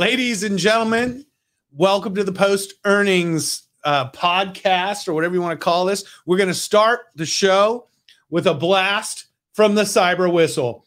Ladies and gentlemen, welcome to the post earnings uh, podcast or whatever you want to call this. We're going to start the show with a blast from the cyber whistle.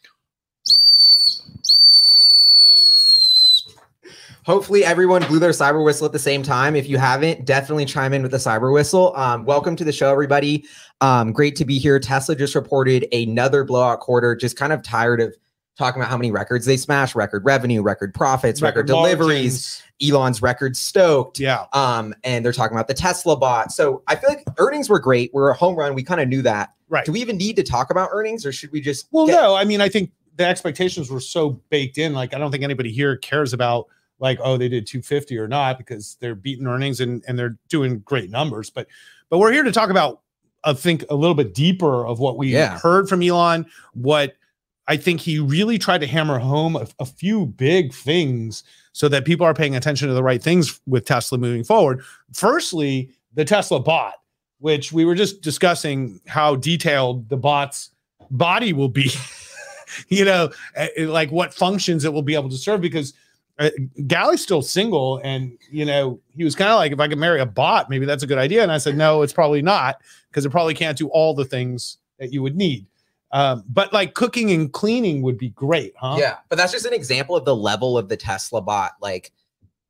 Hopefully, everyone blew their cyber whistle at the same time. If you haven't, definitely chime in with the cyber whistle. Um, welcome to the show, everybody. Um, great to be here. Tesla just reported another blowout quarter. Just kind of tired of talking about how many records they smashed record revenue, record profits, record, record deliveries. Elon's record stoked. Yeah. Um, and they're talking about the Tesla bot. So I feel like earnings were great. We're a home run. We kind of knew that. Right. Do we even need to talk about earnings or should we just Well, get- no, I mean, I think the expectations were so baked in. Like, I don't think anybody here cares about like, oh, they did 250 or not because they're beating earnings and, and they're doing great numbers. But but we're here to talk about I think a little bit deeper of what we Yeah. heard from Elon, what I think he really tried to hammer home a, a few big things so that people are paying attention to the right things with Tesla moving forward. Firstly, the Tesla bot, which we were just discussing how detailed the bot's body will be. you know, uh, like what functions it will be able to serve because uh, Gali's still single, and you know he was kind of like, if I could marry a bot, maybe that's a good idea. And I said, no, it's probably not because it probably can't do all the things that you would need. Um, but like cooking and cleaning would be great, huh? Yeah, but that's just an example of the level of the Tesla bot. Like,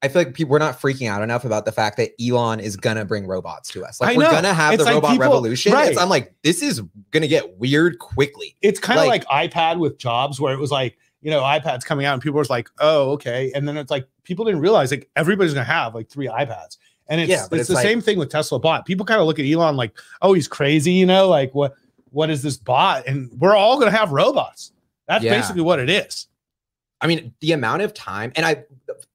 I feel like people we're not freaking out enough about the fact that Elon is gonna bring robots to us. Like, we're gonna have It's the like robot people- revolution. right. I'm like, this is gonna get weird quickly. It's kind of like, Like- iPad with jobs, where it was like, you know, iPads coming out, and people were like, oh, okay, and then it's like people didn't realize like everybody's gonna have like three iPads. And it's, Yeah, it's, it's the like- same thing with Tesla bot. People kind of look at Elon like, oh, he's crazy, you know, like what what is this bot? And we're all gonna have robots. That's Yeah. basically what it is. I mean, the amount of time, and I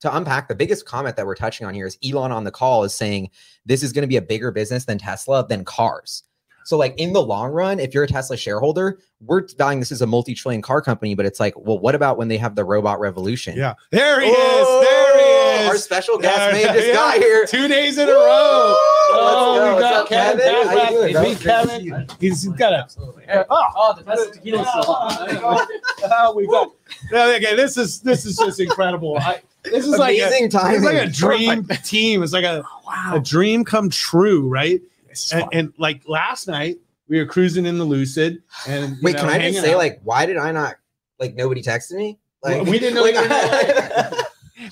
to unpack the biggest comment that we're touching on here is Elon on the call is saying this is going to be a bigger business than Tesla than cars. So, like in the long run, if you're a Tesla shareholder, we're valuing this is a multi-trillion car company, but it's like, well, what about when they have the robot revolution? Yeah. There he Oh, is. There is. Special guest There- made this yeah. guy here. Two days in a row. Let's Oh, go. we got up, Kevin. Kevin? How you doing, bro? Meet Kevin. He's, he's got a. Oh, Oh, the best tequila oh, oh, we got. No, okay, this is this is just incredible. I, this is like a, Amazing time. it's like a dream team. It's like a, oh, wow. a dream come true, right? And, and like last night, we were cruising in the Lucid, and you Wait, know, can I just say, out. like, why did I not like nobody texted me? Like we didn't know like, you were going.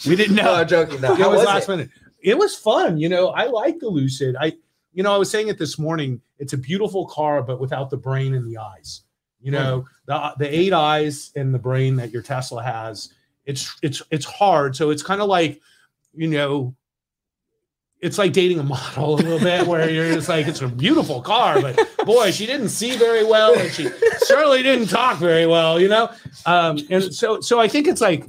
We didn't no, know. I'm joking. No, it was, was last it? minute. It was fun. You know, I like the Lucid. I, you know, I was saying it this morning. It's a beautiful car, but without the brain and the eyes. You know, the the eight eyes and the brain that your Tesla has. It's it's it's hard. So it's kind of like, you know, it's like dating a model a little bit, where you're just like, it's a beautiful car, but boy, she didn't see very well, and she certainly didn't talk very well. You know, um, and so so I think it's like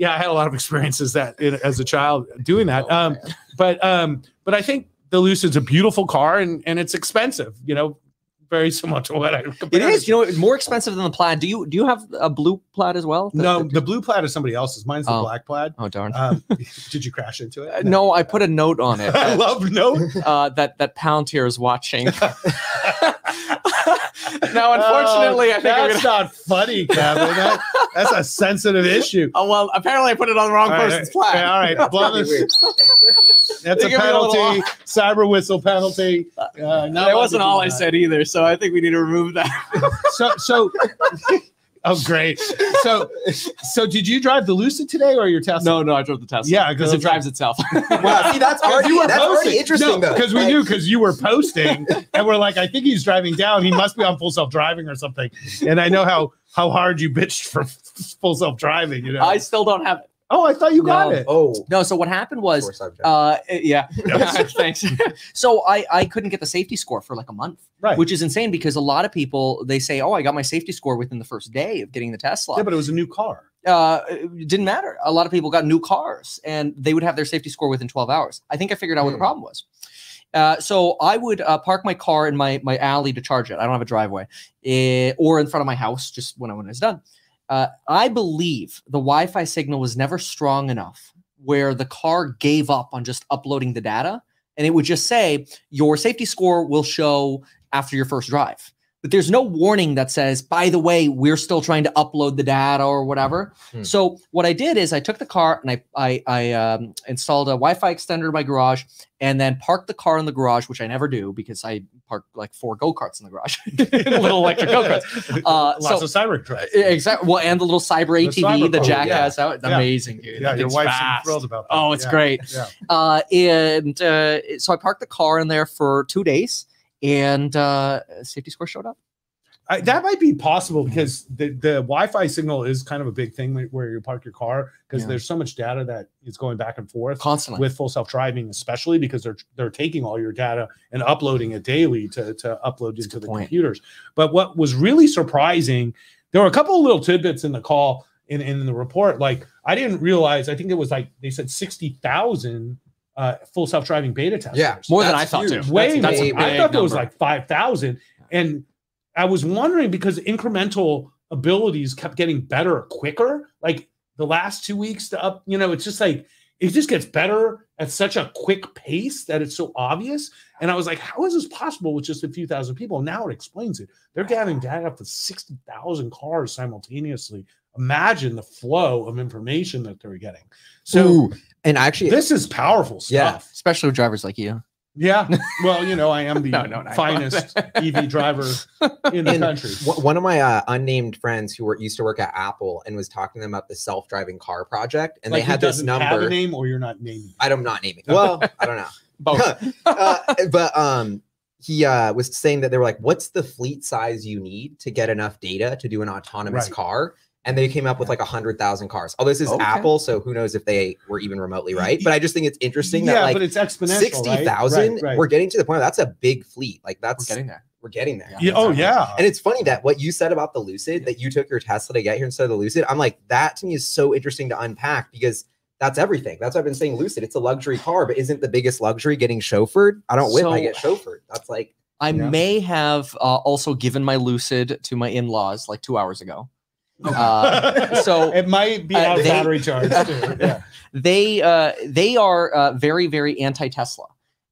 yeah, I had a lot of experiences that in, as a child doing that. Um, but um, but I think the Lucid's a beautiful car and and it's expensive. You know, very similar to what I. It compared you know, more expensive than the plaid. Do you do you have a blue plaid as well? to. no, the blue plaid is somebody else's. Mine's the Oh. black plaid. Oh darn. Um, did you crash into it? no, I put a note on it. I love no. uh, that that Palantir is watching. now, unfortunately, I think I'm that's gonna. not funny, Kevin. That, that's a sensitive issue. Oh well, apparently I put it on the wrong All right, person's plaid. yeah, all right. That's a They me a penalty. Cyber whistle penalty. Uh, that wasn't all I that. said either, so I think we need to remove that. so so oh great so so did you drive the lucid today or your tesla no, no, I drove the Tesla. Yeah, because it drives itself. Wow, see, that's already that's already interesting though. because we Like, knew because you were posting and we're like i think he's driving down he must be on full self-driving or something and i know how how hard you bitched for full self-driving you know I still don't have it. Oh i thought you got No. it Oh, No, so what happened was. Uh, yeah. Yes. Thanks. so I I couldn't get the safety score for like a month, right which is insane because a lot of people they say, "Oh, I got my safety score within the first day of getting the Tesla." yeah but it was a new car uh, it didn't matter. A lot of people got new cars and they would have their safety score within 12 hours. I think I figured out what the Hmm. problem was. Uh, so I would uh, park my car in my my alley to charge it. I don't have a driveway, eh, or in front of my house just when I when it's done. Uh, I believe the Wi-Fi signal was never strong enough where the car gave up on just uploading the data, and it would just say your safety score will show after your first drive. But there's no warning that says, by the way, we're still trying to upload the data or whatever. Hmm. So what I did is I took the car and I I, I um, installed a Wi-Fi extender in my garage and then parked the car in the garage, which I never do because I park like four go karts in the garage, little electric go karts. Uh, Lots so- of cyber trucks. Exactly. Well, and the little Cyber The ATV Cyber the Jack yeah. has out. Yeah. amazing, dude. Yeah, your wife's thrilled about that. Oh, it's Yeah. great. Yeah. Uh, and uh, so I parked the car in there for two days, and uh, safety score showed up. I, that might be possible because the, the Wi-Fi signal is kind of a big thing where you park your car because Yeah. there's so much data that is going back and forth Constantly. with full self-driving, especially because they're they're taking all your data and uploading it daily to to upload That's into the point. computers. But what was really surprising, there were a couple of little tidbits in the call in in the report. Like I didn't realize. I think it was like they said sixty thousand uh, full self-driving beta testers. Yeah, More than I thought huge. too. way That's- that's more. I thought there was number. like five thousand, and I was wondering because incremental abilities kept getting better quicker. Like the last two weeks to up, you know, it's just like it just gets better at such a quick pace that it's so obvious. And I was like, how is this possible with just a few thousand people? Now it explains it. They're gathering data up to sixty thousand cars simultaneously. Imagine the flow of information that they're getting. So Ooh, and actually, this is powerful Yeah. stuff. especially with drivers like you. Yeah. Well, you know, I am the No, no, finest EV driver in the And country. One of my uh, unnamed friends who were, used to work at Apple and was talking to them about the self-driving car project, and Like they had this number. name, or you're not naming. it. I'm not naming. Well, I don't know. Both. uh, but um, he uh, was saying that they were like, "What's the fleet size you need to get enough data to do an autonomous Right. car?" And they came up with like a hundred thousand cars. Oh, this is Okay. Apple, so who knows if they were even remotely right? But I just think it's interesting yeah, that like but it's exponential. sixty right? thousand, Right, right. we're getting to the point where that's a big fleet. Like We're that's getting there. we're getting there. Yeah, oh yeah. And it's funny that what you said about the Lucid, that you took your Tesla to get here instead of the Lucid. I'm like, that to me is so interesting to unpack because that's everything. That's what I've been saying. Lucid, it's a luxury car, but isn't the biggest luxury getting chauffeured? I don't whip, I get chauffeured. That's like, I Yeah. may have uh, also given my Lucid to my in-laws like two hours ago. Uh, so, it might be uh, out of they- battery charge too. Yeah. they uh, they are uh, very very anti-Tesla,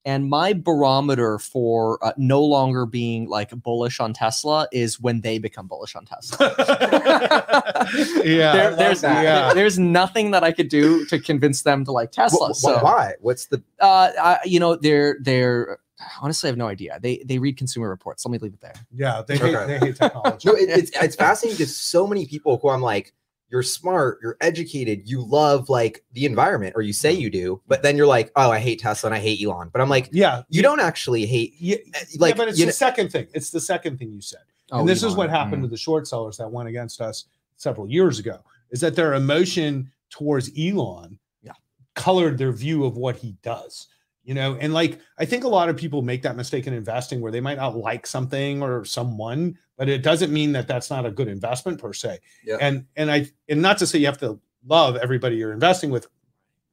and my barometer for uh, no longer being like bullish on Tesla is when they become bullish on Tesla. yeah. There- there's that. Yeah. there's nothing that I could do to convince them to like Tesla. wh- wh- so why? What's the uh, I, you know, they're they're honestly, I have no idea. They they read consumer reports. Let me leave it there. Yeah, they hate, they hate technology. no? It, it's it's fascinating because so many people who I'm like, you're smart, you're educated, you love like the environment, or you say you do, but then you're like, oh, I hate Tesla and I hate Elon. But I'm like, yeah, you don't actually hate. Yeah, Like, yeah, but it's the know- second thing. It's the second thing you said. Oh, and this is what happened Mm. to the short sellers that went against us several years ago is that their emotion towards Elon Yeah. colored their view of what he does. You know, and like I think a lot of people make that mistake in investing where they might not like something or someone, but it doesn't mean that that's not a good investment per se. Yeah. And and I and not to say you have to love everybody you're investing with,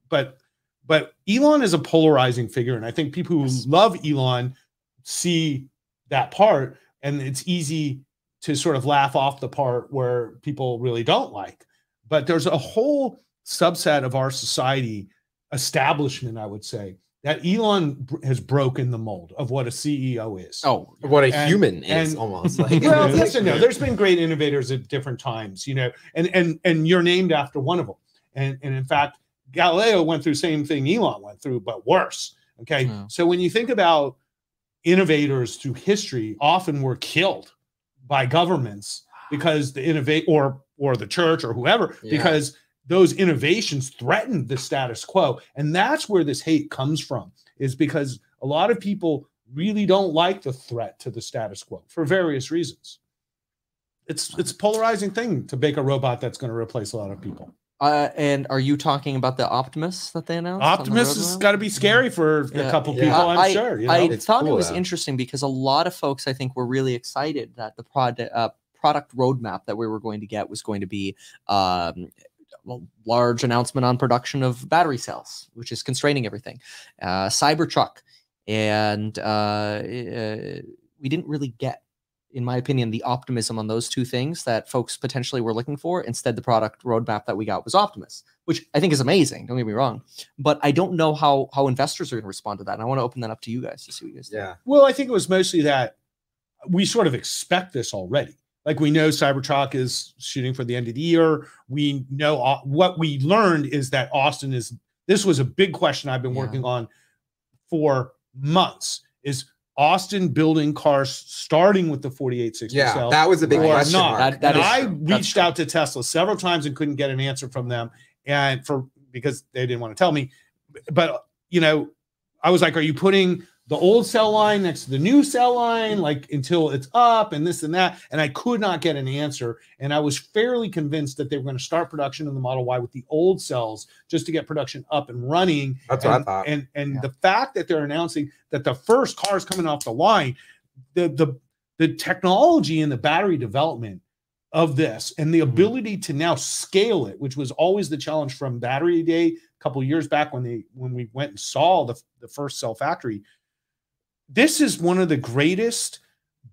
but but Elon is a polarizing figure, and I think people who Yes. love Elon see that part, and it's easy to sort of laugh off the part where people really don't like. But there's a whole subset of our society establishment, I would say, that Elon has broken the mold of what a CEO is. Oh, What a And- human is almost like. well, yes and no. There's been great innovators at different times, you know, and and and you're named after one of them. And and in fact, Galileo went through the same thing Elon went through, but worse. Okay, Yeah. so when you think about innovators through history, often were killed by governments because the innovate or or the church or whoever Yeah. because those innovations threatened the status quo and that's where this hate comes from is because a lot of people really don't like the threat to the status quo for various reasons it's it's a polarizing thing to make a robot that's going to replace a lot of people uh, and are you talking about the Optimus that they announced? on the optimus has got to be scary for a couple Yeah. people i'm I- sure you know? I It's thought it was though. interesting because a lot of folks, I think, were really excited that the product uh, product roadmap that we were going to get was going to be um, a large announcement on production of battery cells, which is constraining everything, uh, Cybertruck, and uh, uh, we didn't really get. In my opinion, the optimism on those two things that folks potentially were looking for. Instead, the product roadmap that we got was Optimus, which I think is amazing. Don't get me wrong, but I don't know how how investors are going to respond to that. And I want to open that up to you guys to see what you guys think. yeah. Well, I think it was mostly that we sort of expect this already. Like we know Cybertruck is shooting for the end of the year. We know uh, what we learned is that Austin is. This was a big question I've been Yeah. working on for months. Is Austin building cars starting with the 4860 Yeah, cell? that was a big or question not. mark. That- that and is I true. That's reached out to Tesla several times and couldn't get an answer from them, and for because they didn't want to tell me. But you know, I was like, "Are you putting the old cell line next to the new cell line, like until it's up and this and that?" And I could not get an answer, and I was fairly convinced that they were going to start production in the Model Y with the old cells just to get production up and running. That's what I and, thought. And and Yeah. the fact that they're announcing that the first car is coming off the line, the the the technology and the battery development of this and the Mhm. ability to now scale it, which was always the challenge from Battery Day a couple years back when they when we went and saw the the first cell factory. This is one of the greatest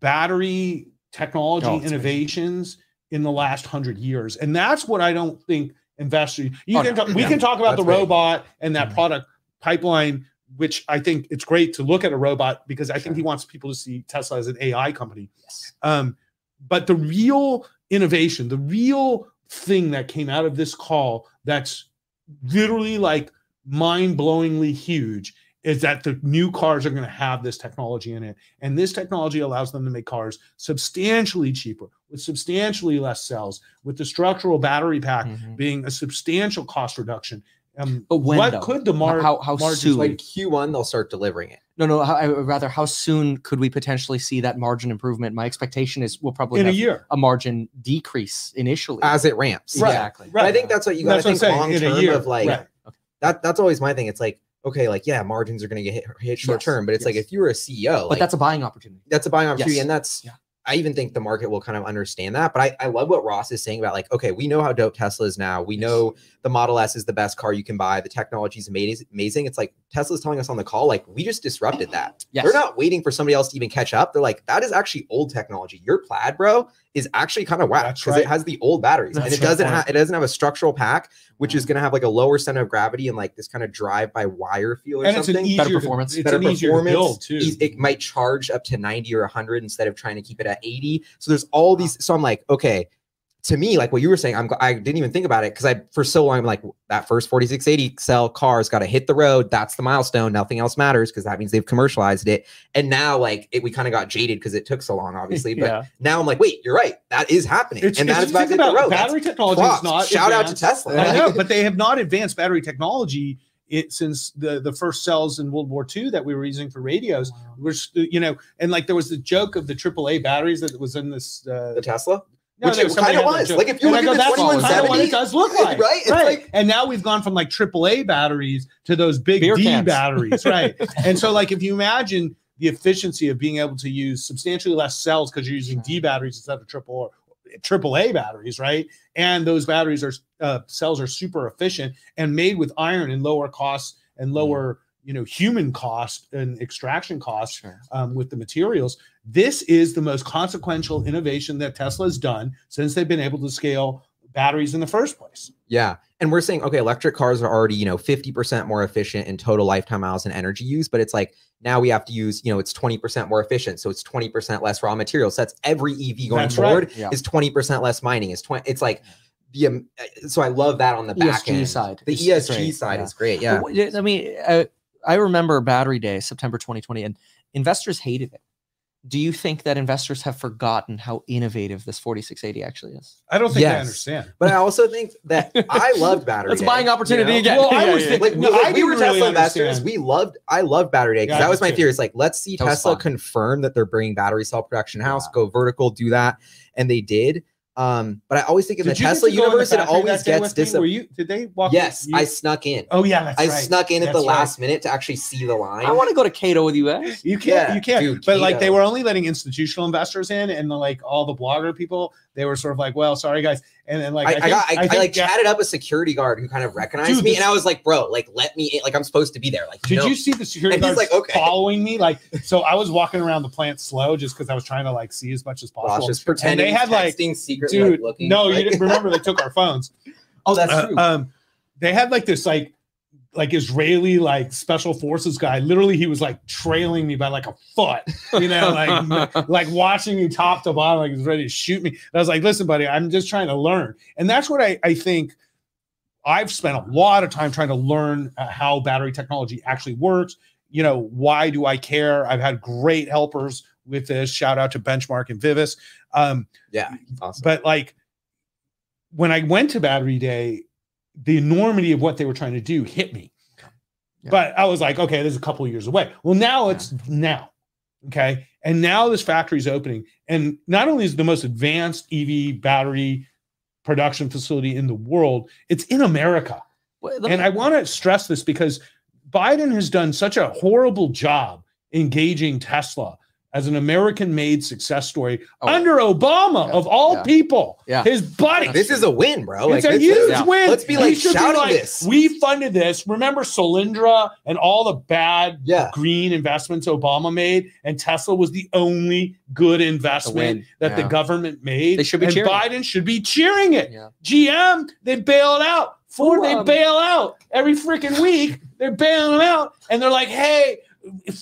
battery technology Oh, it's amazing. innovations in the last hundred years, and that's what I don't think investors. You Oh, can no. talk, we Yeah, can talk about the robot and that Mhm. product pipeline, which I think it's great to look at a robot because I think he wants people to see Tesla as an AI company. Yes. Um, but the real innovation, the real thing that came out of this call that's literally like mind-blowingly huge is that the new cars are going to have this technology in it and this technology allows them to make cars substantially cheaper with substantially less cells with the structural battery pack Mhm. being a substantial cost reduction um, But when, what though? could the mar- how how margins soon? like Q1, they'll start delivering it. no, no. How, I rather, how soon could we potentially see that margin improvement? My expectation is we'll probably in a year a margin decrease initially. as it ramps. Right. exactly. But I think that's what you got to That's what I'm think long in a year, term of like right. that. That's always my thing. It's like okay, like yeah, margins are going to get hit, hit short Yes, term, but it's like if you were a CEO, but like, that's a buying opportunity. that's a buying opportunity, Yes. and that's. Yeah. I even think the market will kind of understand that, but I, I love what Ross is saying about like, okay, we know how dope Tesla is now. We Yes. know the Model S is the best car you can buy. The technology is amazing. Amazing. It's like Tesla's telling us on the call, like we just disrupted that. Yes. They're not waiting for somebody else to even catch up. They're like, that is actually old technology. Your plaid, bro, is actually kind of whack because right. it has the old batteries and it doesn't have it doesn't have a structural pack, which is mm. going to have like a lower center of gravity and like this kind of drive by wire feel or and it's an something. easier Better to- performance. it's better an performance. build too It might charge up to 90 or 100 instead of trying to keep it at 80. So there's all these. So I'm like, okay, to me, like what you were saying, I'm I didn't even think about it because I for so long I'm like that first 4680 cell car's got to hit the road. That's the milestone. Nothing else matters because that means they've commercialized it. And now like it, we kind of got jaded because it took so long, obviously. But yeah. now I'm like, wait, you're right. That is happening, It's, and that is about to think hit the about road. That's battery technology props. is not Shout out to advanced. Tesla. I know, but they have not advanced battery technology it, since the the first cells in World War II that we were using for radios. We're you know, and like there was the joke of the AAA batteries that was in this. Uh, the Tesla. No, which there it kinda had was. Like, if you And look I go, at the that's kind of what 2170, it does look like, right? It's right? like- and now we've gone from like AAA batteries to those big D cans. batteries, right? and so, like, if you imagine the efficiency of being able to use substantially less cells because you're using D batteries instead of triple or triple A batteries, right? And those batteries are uh, cells are super efficient and made with iron and lower costs and lower, you know, human cost and extraction costs Sure. um, with the materials. This is the most consequential innovation that Tesla has done since they've been able to scale batteries in the first place. Yeah. And we're saying, okay, electric cars are already, you know, 50% more efficient in total lifetime miles and energy use. But it's like now we have to use, you know, it's 20% more efficient. So it's 20% less raw materials. So that's every EV going That's right. forward Yeah. is 20% less mining. Is 20, it's like the, um, uh, so I love that on the back ESG end. side. The is- is ESG great, side yeah. is great. Yeah. I mean, uh, I remember Battery Day, September 2020, and investors hated it. Do you think that investors have forgotten how innovative this 4680 actually is? I don't think Yes. they understand. But I also think that I loved battery. That's Day, buying opportunity you know? again. Well, I was yeah. thinking- like, No, we, like, I we were didn't really Tesla investors. understand. We loved, I loved Battery Day because Yeah, that was my too. theory. It's like, let's see Tesla fun. confirm that they're bringing battery cell production house, Yeah. go vertical, do that. And they did. Um, but I always think in Did the Tesla to go in the universe, it always gets with? Were disappointed. you? Did they walk? Yes, you- I snuck in. Oh yeah, that's I right. snuck in at the right. last minute to actually see the line. I want to go to Kato with you guys. You can't. Yeah, you can't. dude, but like they were only letting institutional investors in, and the, like all the blogger people, they were sort of like, "Well, sorry guys," and then like I, I, think- got, I, I, like Jack- chatted up a security guard who kind of recognized Dude, me, this- and I was like, "Bro, like, let me in. Like, I'm supposed to be there." Like, Did know- you see the security And guards like, "Okay." following me? Like, so I was walking around the plant slow just because I was trying to like see as much as possible. just pretending they had, like, secretly, Dude, like, looking. no, like- you didn't remember they took our phones. Oh, that's Uh, true. um, they had like this like like Israeli like special forces guy. Literally, he was like trailing me by like a foot, you know, like like watching me top to bottom, like he was ready to shoot me. And I was like, listen, buddy, I'm just trying to learn. And that's what I, I think I've spent a lot of time trying to learn uh, how battery technology actually works. You know, why do I care? I've had great helpers with this. Shout out to Benchmark and Vivis. Um, Yeah, awesome. but like when I went to Battery Day, the enormity of what they were trying to do hit me. Yeah. But I was like, okay, this is a couple of years away. Well, now it's now. Okay. And now this factory is opening. And not only is the most advanced EV battery production facility in the world, it's in America. Well, And me- I want to stress this because Biden has done such a horrible job engaging Tesla as an American made success story Oh, under Obama, yeah, of all yeah. people, Yeah. his buddy. this is a win, bro. it's like a this huge is- yeah. win. Let's be He like should shouting this. We funded this. Remember Solyndra and all the bad Yeah. green investments Obama made, and Tesla was the only good investment that the government made. They should be and cheering. Biden should be cheering it. Yeah. GM, they bail it out. Ford, Who, they um, bail out every freaking week. They're bailing them out, and they're like, "Hey,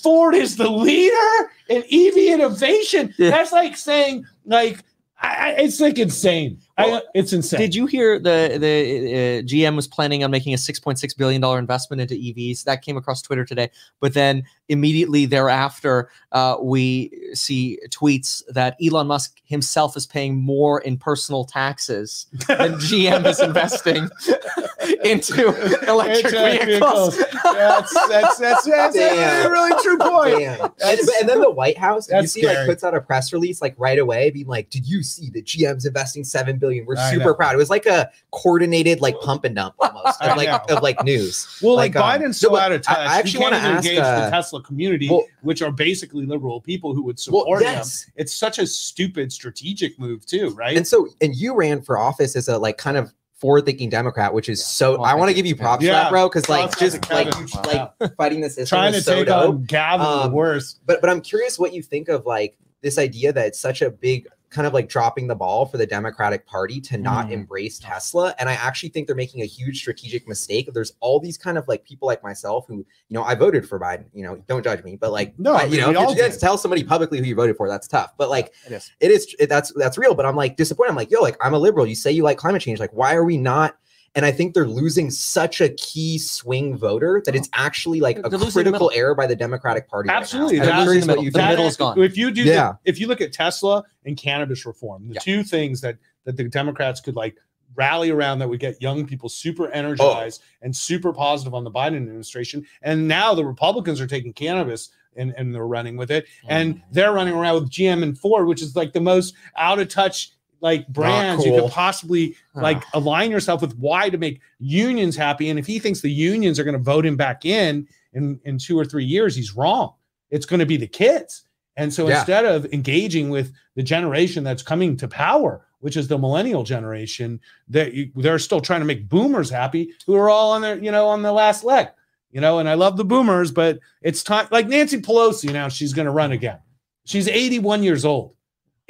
Ford is the leader in EV innovation." Yeah. That's like saying, like, I, I- it's like insane. I, it's insane. Did you hear the the uh, GM was planning on making a 6.6 billion dollar investment into EVs? That came across Twitter today. But then immediately thereafter, uh, we see tweets that Elon Musk himself is paying more in personal taxes than GM is investing into electric Electric vehicles. that's, that's, that's, that's, a really true point. And, and then the White House, you That's see, like puts out a press release like right away, being like, "Did you see that GM's investing seven billion? We're I super know. proud." It was like a coordinated like pump and dump almost of like of like news. Well, like, um, Biden's so out of touch. I, I actually want to ask. uh, the Tesla community, well- which are basically liberal people who would well, support him. It's such a stupid strategic move, too, right? And so, and you ran for office as a like kind of forward-thinking Democrat, which is so. Oh, I want to give you. you props Yeah. for that, bro, because like Props just like Kevin. like fighting the system Trying to so take dope. on Gavin, the Um, worst. But but I'm curious what you think of like this idea that it's such a big kind of like dropping the ball for the Democratic Party to not Mm. embrace Tesla. And I actually think they're making a huge strategic mistake. There's all these kind of like people like myself who, you know, I voted for Biden. You know, don't judge me, but like, No, I- you know, we if all you're tell somebody publicly who you voted for, that's tough. But like, It is. it is it, that's that's real. But I'm like disappointed. I'm like, yo, like I'm a liberal. You say you like climate change. Like, why are we not? And I think they're losing such a key swing voter that it's actually like a They're losing critical error by the Democratic Party. right now. Absolutely. That's- the middle- the middle's gone. If you do, Yeah. the, if you look at Tesla and cannabis reform, the Yeah. two things that that the Democrats could like rally around that would get young people super energized and super positive on the Biden administration, and now the Republicans are taking cannabis and and they're running with it, and Mm. they're running around with GM and Ford, which is like the most out of touch like brands you could possibly like align yourself with why to make unions happy and if he thinks the unions are going to vote him back in in in two or three years he's wrong. It's going to be the kids. And so Yeah. instead of engaging with the generation that's coming to power which is the millennial generation that you- they're still trying to make boomers happy who are all on their you know on the last leg you know? And i love the boomers but it's time like nancy pelosi now she's going to run again. She's 81 years old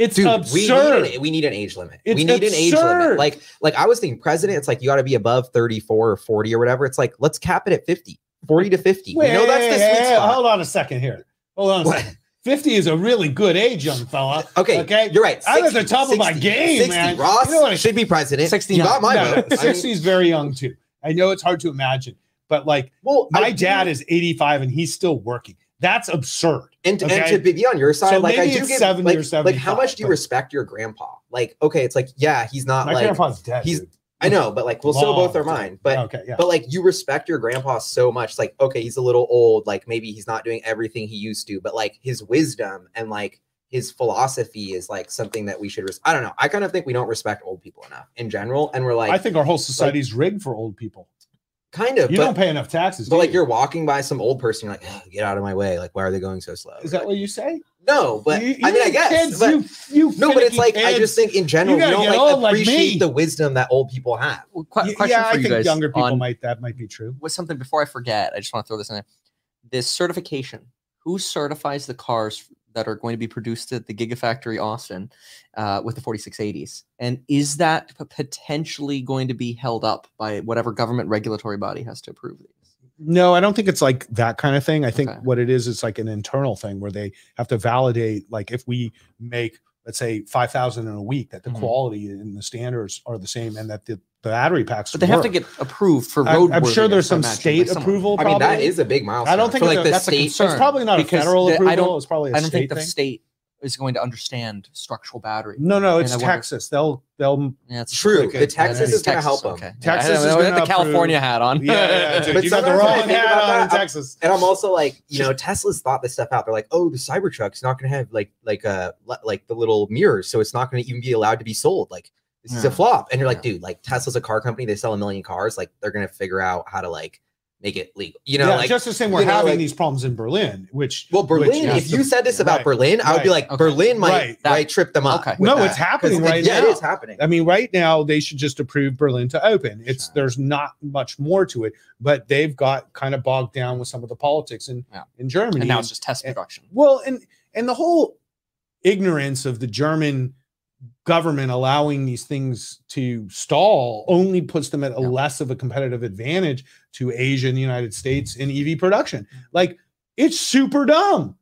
it's Dude, absurd we need, an, we need an age limit. It's we need an age limit. Like, like I was thinking, president, it's like you got to be above 34 or 40 or whatever. It's like, let's cap it at 50, 40 to 50. we know that's the Wait, sweet spot. Hold on a second here. Hold on a What? second. 50 is a really good age, young fella. Okay, Okay. you're right. I'm at the top of my game, man. Ross You know what I- should be president. 69. You got my No, vote. 60 is very young too. I know it's hard to imagine, but like well, my I do- dad is 85 and he's still working. That's absurd. and, and to be on your side, So like I do 70 like, like how much do you respect your grandpa? Like, okay, it's like, yeah, he's not My like, grandpa's dead. he's- dude. I know, but like, we'll still both are mine. But okay, yeah. but like you respect your grandpa so much like okay he's a little old like maybe he's not doing everything he used to but like his wisdom and like his philosophy is like something that we should res- i don't know i kind of think we don't respect old people enough in general and we're like I think our whole society's rigged for old people. Kind of You but, don't pay enough taxes. but do like you? you're walking by some old person you're like "Ugh, get out of my way like why are they going so slow Is that what you say? no but You- i mean i you guess kids, but, you, you no but it's finicky like i just think in general You we don't like old like appreciate the wisdom that old people have Well, que- Y- question yeah, for I you think guys younger people on- might that might be true. was something before I forget. I just want to throw this in there. This certification. Who certifies the cars that are going to be produced at the Gigafactory Austin uh, with the 4680s? And is that potentially going to be held up by whatever government regulatory body has to approve these? No, I don't think it's like that kind of thing. I think Okay. what it is, it's like an internal thing where they have to validate, like if we make, let's say, five thousand in a week, that the Mhm. quality and the standards are the same, and that the, the battery packs. But they have to get approved for I- road. I'm sure there's some state approval. I mean, that probably. is a big milestone. I don't think for it's like a- the that's a state. concern. It's probably not a federal the- I approval. don't- it's probably a I don't state think the thing. state is going to understand structural battery. No, no, And it's wonder- Texas. They'll they'll Yeah, it's True. Okay. The Texas Yeah, is going to help them. Okay. Texas yeah, I is know, gonna with the California hat on. yeah, yeah, dude, But you got the wrong hat about on in that, Texas. And I'm also like, you know, Tesla's thought this stuff out. They're like, oh, the Cybertruck's not going to have like like uh like the little mirrors, so it's not going to even be allowed to be sold. Like this is a flop. And you're like, Yeah. dude, like Tesla's a car company. They sell a million cars. Like they're going to figure out how to like make it legal. You know, yeah, like just the same. We're know, having like- these problems in Berlin, which well, Berlin. which if you the- said this about right, Berlin, I would be like, Okay. Berlin might Right. That- might trip them up. Okay. No, that. it's happening 'Cause, right yeah, now. it is happening. I mean, right now they should just approve Berlin to open. It's Sure. there's not much more to it, but they've got kind of bogged down with some of the politics in Yeah. in Germany. and now it's just test and- production. well, and and the whole ignorance of the German government allowing these things to stall only puts them at a Yeah. less of a competitive advantage to Asia and the United States in EV production. Like it's super dumb.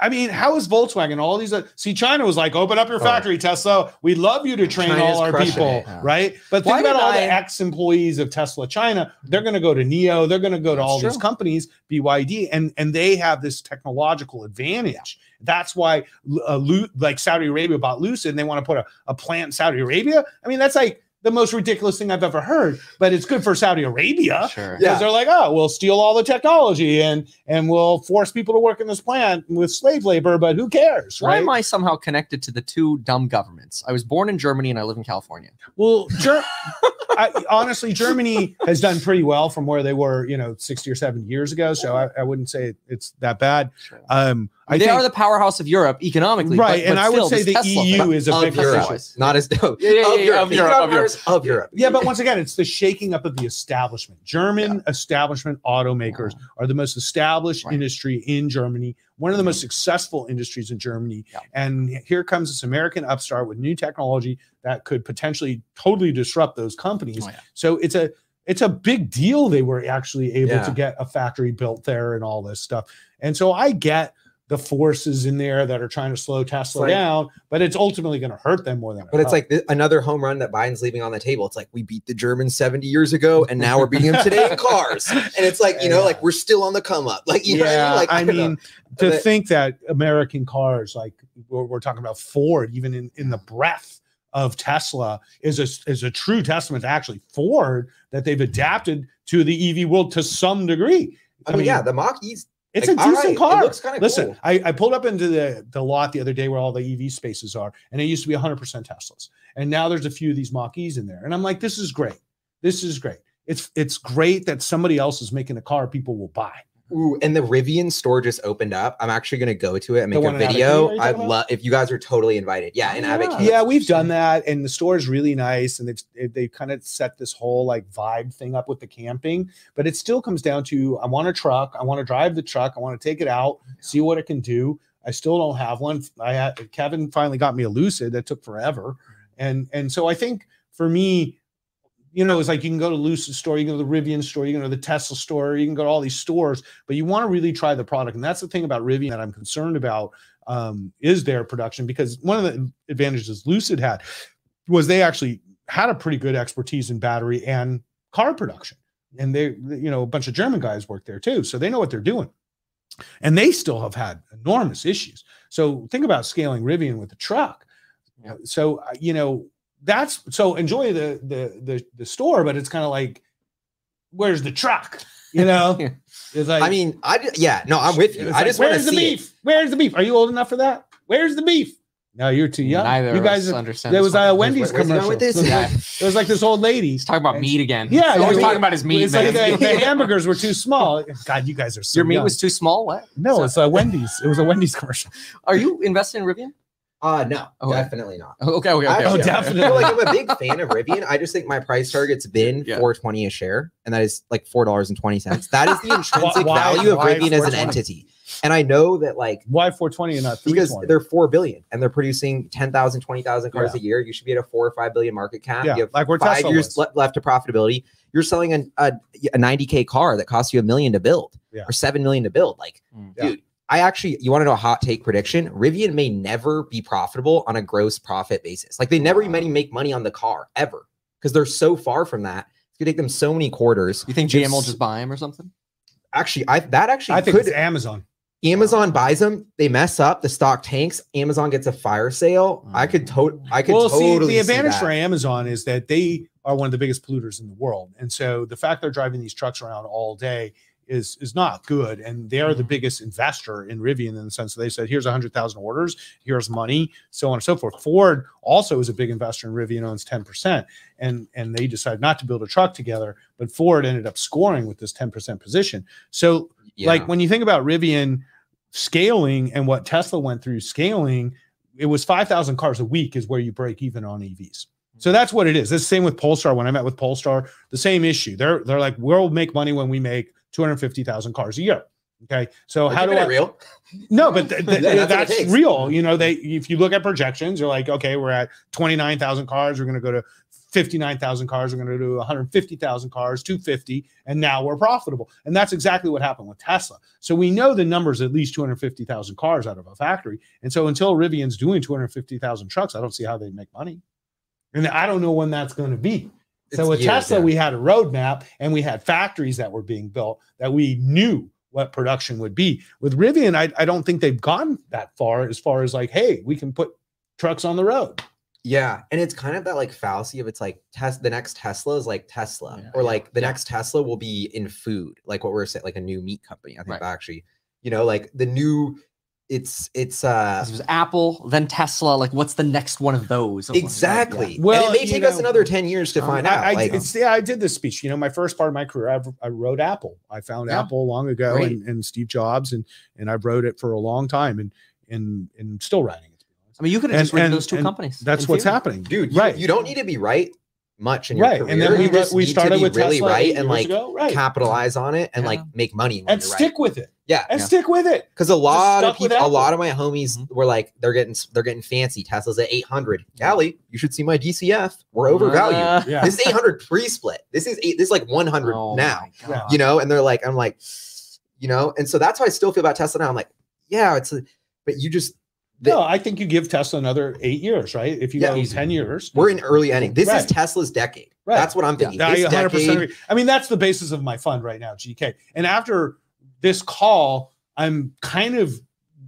I mean, how is Volkswagen? All these uh, see, China was like, open up your Oh. factory, Tesla. We'd love you to train China's all our people. Yeah. right? But think Why about did all the ex-employees of Tesla China. They're going to go to NIO. They're going to go to That's all these companies, BYD, and and they have this technological advantage. That's why, uh, like Saudi Arabia bought Lucid, and they want to put a, a plant in Saudi Arabia. I mean, that's like the most ridiculous thing I've ever heard. But it's good for Saudi Arabia Sure. because Yeah. they're like, oh, we'll steal all the technology and and we'll force people to work in this plant with slave labor, but who cares, Why right? am I somehow connected to the two dumb governments? I was born in Germany and I live in California. Well, Ger- I, honestly, Germany has done pretty well from where they were, you know, sixty or seventy years ago. So I, I wouldn't say it's that bad. Um, I they think, are the powerhouse of Europe economically, right, but and I would say the Tesla EU is a of big Europe, not as no, Yeah, yeah, yeah, of yeah, Europe, of The Europe, of of Europe. Yeah, but once again, it's the shaking up of the establishment. German establishment automakers uh-huh. are the most established Right. industry in Germany, one of the most mm-hmm. successful industries in Germany. Yeah. And here comes this American upstart with new technology that could potentially totally disrupt those companies. Oh, yeah. So it's a it's a big deal they were actually able Yeah. to get a factory built there and all this stuff. And so I get the forces in there that are trying to slow Tesla like- down, but it's ultimately going to hurt them more than. But it it's like th- another home run that Biden's leaving on the table. It's like we beat the Germans 70 years ago, and now we're beating them today in cars. And it's like, you know, Yeah. like we're still on the come up. Like, you know, what I mean? I know. to But- think that American cars, like we're, we're talking about Ford, even in, in the breath of Tesla, is a is a true testament to actually Ford that they've adapted to the EV world to some degree. I mean, yeah, the Mach E's it's like, a decent right, it car. Listen, cool. I, I pulled up into the, the lot the other day where all the EV spaces are, and it used to be 100% Teslas. And now there's a few of these Mach E's in there. And I'm like, this is great. This is great. It's it's great that somebody else is making a car people will buy. Ooh, and the Rivian store just opened up. I'm actually gonna go to it and make a one in Abbot video. Kinney, are you I talking love if you guys are totally invited. Yeah, in oh, Abbot Kinney. Yeah, we've done that, and the store is really nice, and they've they- they've kind of set this whole like vibe thing up with the camping. But it still comes down to I want a truck, I want to drive the truck, I want to take it out, see what it can do. I still don't have one. I had Kevin finally got me a Lucid that took forever, mm. and and so I think for me, you know, it's like you can go to Lucid store, you can go to the Rivian store, you can go to the Tesla store, you can go to all these stores, but you want to really try the product, and that's the thing about Rivian that I'm concerned about um, is their production because one of the advantages Lucid had was they actually had a pretty good expertise in battery and car production, and they, you know, a bunch of German guys work there too, so they know what they're doing, and they still have had enormous issues. So think about scaling Rivian with a truck. Yeah. So uh, you know that's so enjoy the the the, the store, but it's kind of like, where's the truck? You know, it's like I mean, I yeah, no, I'm with you. I like, just want to where's the see it. beef? Where's the beef? Are you old enough for that? Where's the beef? No, you're too young. Neither you guys, understand. there was a. Wendy's going commercial. with this? Yeah. It was like this old lady. He's talking about And- meat again. Yeah, He's always talking about his meat. it's like the, the hamburgers were too small. God, you guys are so Your meat young. was too small. What? no, it's a Wendy's. It was a Wendy's commercial. Are you invested in Rivian? Uh no, Oh, definitely not. Okay, okay, okay. Actually, Oh, okay. definitely. I feel like I'm a big fan of Rivian. I just think my price target's been Yeah. 420 a share, and that is like four dollars and twenty cents. That is the intrinsic Why- value of why Rivian as an entity. And I know that like Why 420 and not because they're four billion and they're producing 10,000, 20,000 cars Yeah. a year. You should be at a four or five billion market cap. yeah, You have like where five Tesla years le- left to profitability. You're selling a, a, a 90k car that costs you a million to build Yeah. or seven million to build. Like, Mm. Yeah. dude, I actually, you want to know a hot take prediction? Rivian may never be profitable on a gross profit basis. Like, they never even make money on the car ever because they're so far from that. It's gonna take them so many quarters. You think GM will just buy them or something? Actually, I that actually I think could it's Amazon. Amazon buys them, they mess up, the stock tanks, Amazon gets a fire sale. I could mm. to- I could Well, totally see, the advantage that. for Amazon is that they are one of the biggest polluters in the world, and so the fact they're driving these trucks around all day is is not good. And they are the Mhm. biggest investor in Rivian in the sense that they said, "Here's hundred thousand orders, here's money, so on and so forth." Ford also is a big investor in Rivian, owns ten percent, and and they decided not to build a truck together, but Ford ended up scoring with this ten percent position. So Yeah. like when you think about Rivian scaling and what Tesla went through scaling, it was 5,000 cars a week is where you break even on EVs. So that's what it is. It's the same with Polestar. When I met with Polestar, the same issue. They're they're like, we'll make money when we make 250,000 cars a year. Okay. So Like, how do I real? no, but th- th- that's that's real. You know, they if you look at projections, you're like, okay, we're at 29,000 cars, we're going to go to 59,000 cars, we're going to do 150,000 cars, 250, and now we're profitable. And that's exactly what happened with Tesla. So we know the numbers at least 250,000 cars out of a factory. And so until Rivian's doing 250,000 trucks, I don't see how they make money. And I don't know when that's going to be. So with years, Tesla, yeah. we had a roadmap and we had factories that were being built that we knew what production would be. With Rivian, I, I don't think they've gone that far as far as like, hey, we can put trucks on the road. Yeah, and it's kind of that like fallacy of it's like test the next Tesla is like Tesla, Yeah. or like the Yeah. next Tesla will be in food, like what we're saying, like a new meat company. I think Right. actually, you know, like the new, it's it's uh This was Apple, then Tesla. Like, what's the next one of those? Of like- exactly. Well, Well, and it may you take us another ten years to um, find I, out. I, like, it's, yeah, I did this speech. You know, my first part of my career, I've, I wrote Apple. I found Yeah. Apple long ago and, and Steve Jobs, and and I wrote it for a long time, and and and still writing it. to be honest. I mean, you could have just written those two and companies. That's what's theory. happening, dude, you, right? you don't need to be right much in your right, career. and then we just we started with really Tesla right and like ago. right, capitalize on it and like make money and stick right. with it, Yeah, and Yeah. stick with it. Because a lot of people, a lot of my homies Mhm. were like, they're getting they're getting fancy. Tesla's at 800. Gali, you should see my DCF. We're overvalued. Uh, Yeah, This is 800 pre-split. This is eight, this is like 100 oh now. You know, and they're like, I'm like, you know, and so that's how I still feel about Tesla now. I'm like, yeah, it's a, but you just the- no, I think you give Tesla another eight years, right? If you Yeah. go Easy. ten years, we're in early inning. This Right. is Tesla's decade. Right. That's what I'm thinking. I This 100% decade, agree. I mean, that's the basis of my fund right now, GK. And after this call, I'm kind of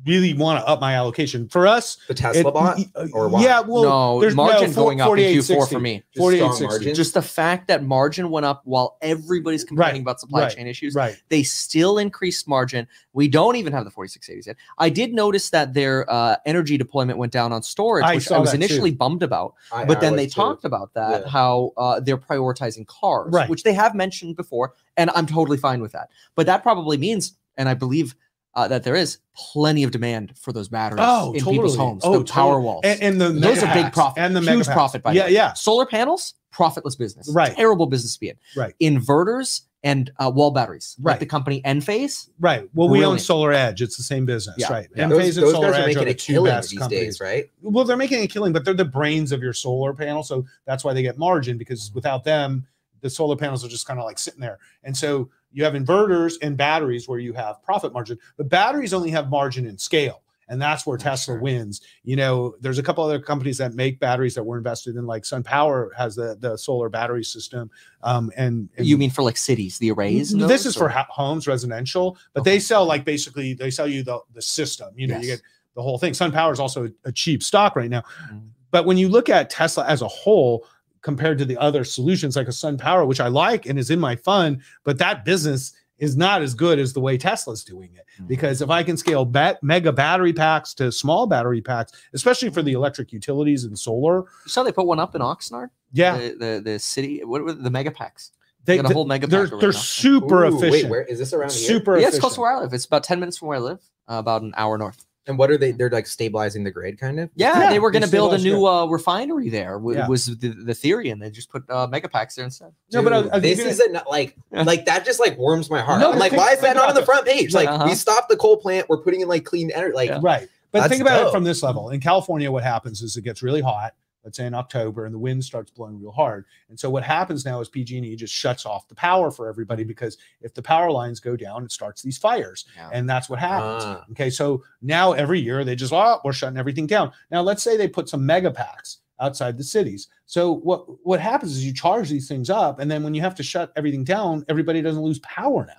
really want to up my allocation for us. the Tesla it- bot. or why? Yeah, well, no, there's margin no, four- going up in Q4 for me. Just 48, strong 60. margins. Just the fact that margin went up while everybody's complaining Right, about supply right, chain issues. right. They still increased margin. We don't even have the 4680s yet. I did notice that their uh, energy deployment went down on storage, I which I was that too. initially bummed about. I- But I then was they too. talked about that, Yeah. how uh, they're prioritizing cars, Right. which they have mentioned before. And I'm totally fine with that. But that probably means, and I believe uh, that there is plenty of demand for those batteries Oh, in people's homes, Oh, the power totally. walls. And, and the Those are big profit, and the huge mega profit, by the yeah, way. yeah. Solar panels, profitless business. Right. Terrible business to be in. Right. Inverters and uh, wall batteries. Like Right. the company Enphase. Right. Well, we own Solar Edge. It's the same business, Yeah. right? Yeah. Enphase Those, and those Solar guys are Edge making the two best these companies. days, right? Well, they're making a killing, but they're the brains of your solar panel, so that's why they get margin because without them, the solar panels are just kind of like sitting there. And so you have inverters and batteries where you have profit margin, but batteries only have margin in scale. And that's where Tesla wins. You know, there's a couple other companies that make batteries that we're invested in, like Sun Power has the the solar battery system. Um, and, and You mean for like cities, the arrays? and this is for or- ho- homes, residential, but Okay. they sell like basically they sell you the the system. You know, you get the whole thing. Sun Power is also a, cheap stock right now, Mhm. but when you look at Tesla as a whole compared to the other solutions like a Sun Power, which I like and is in my fund, but that business is not as good as the way Tesla's doing it. Mhm. Because if I can scale bat- mega battery packs to small battery packs, especially for the electric utilities and solar, You saw they put one up in Oxnard? yeah, The, the, the city, what were the mega packs? they, got a whole mega they're they're super Ooh, efficient. Wait, where is this around here? super yeah, it's close to where I live. It's about 10 minutes from where I live, uh, about an hour north. And what are they? They're like stabilizing the grid, kind of. Yeah, Yeah, they were going to build a new uh, refinery there. w- Yeah. Was the, the theory, and they just put uh, megapacks there instead. No, but I- Dude, I this think is a, like like that just like warms my heart. No, I'm like, think- why is that not on the front page? Like Uh-huh. we stopped the coal plant, we're putting in like clean energy. Like Yeah. Right. But think about it from this level. In California, what happens is it gets really hot, let's say in October, and the wind starts blowing real hard. And so what happens now is PG&E just shuts off the power for everybody because if the power lines go down, it starts these fires. Yeah. And that's what happens. Ah. Okay. So now every year they just, oh, we're shutting everything down. Now let's say they put some mega packs outside the cities. So what what happens is you charge these things up, and then when you have to shut everything down, everybody doesn't lose power now.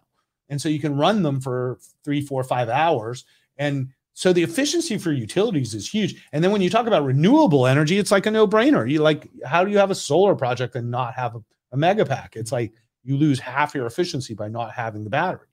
And so you can run them for three, four, five hours. And so the efficiency for utilities is huge. And then when you talk about renewable energy, it's like a no-brainer. You like, how do you have a solar project and not have a, a mega pack? It's like you lose half your efficiency by not having the battery.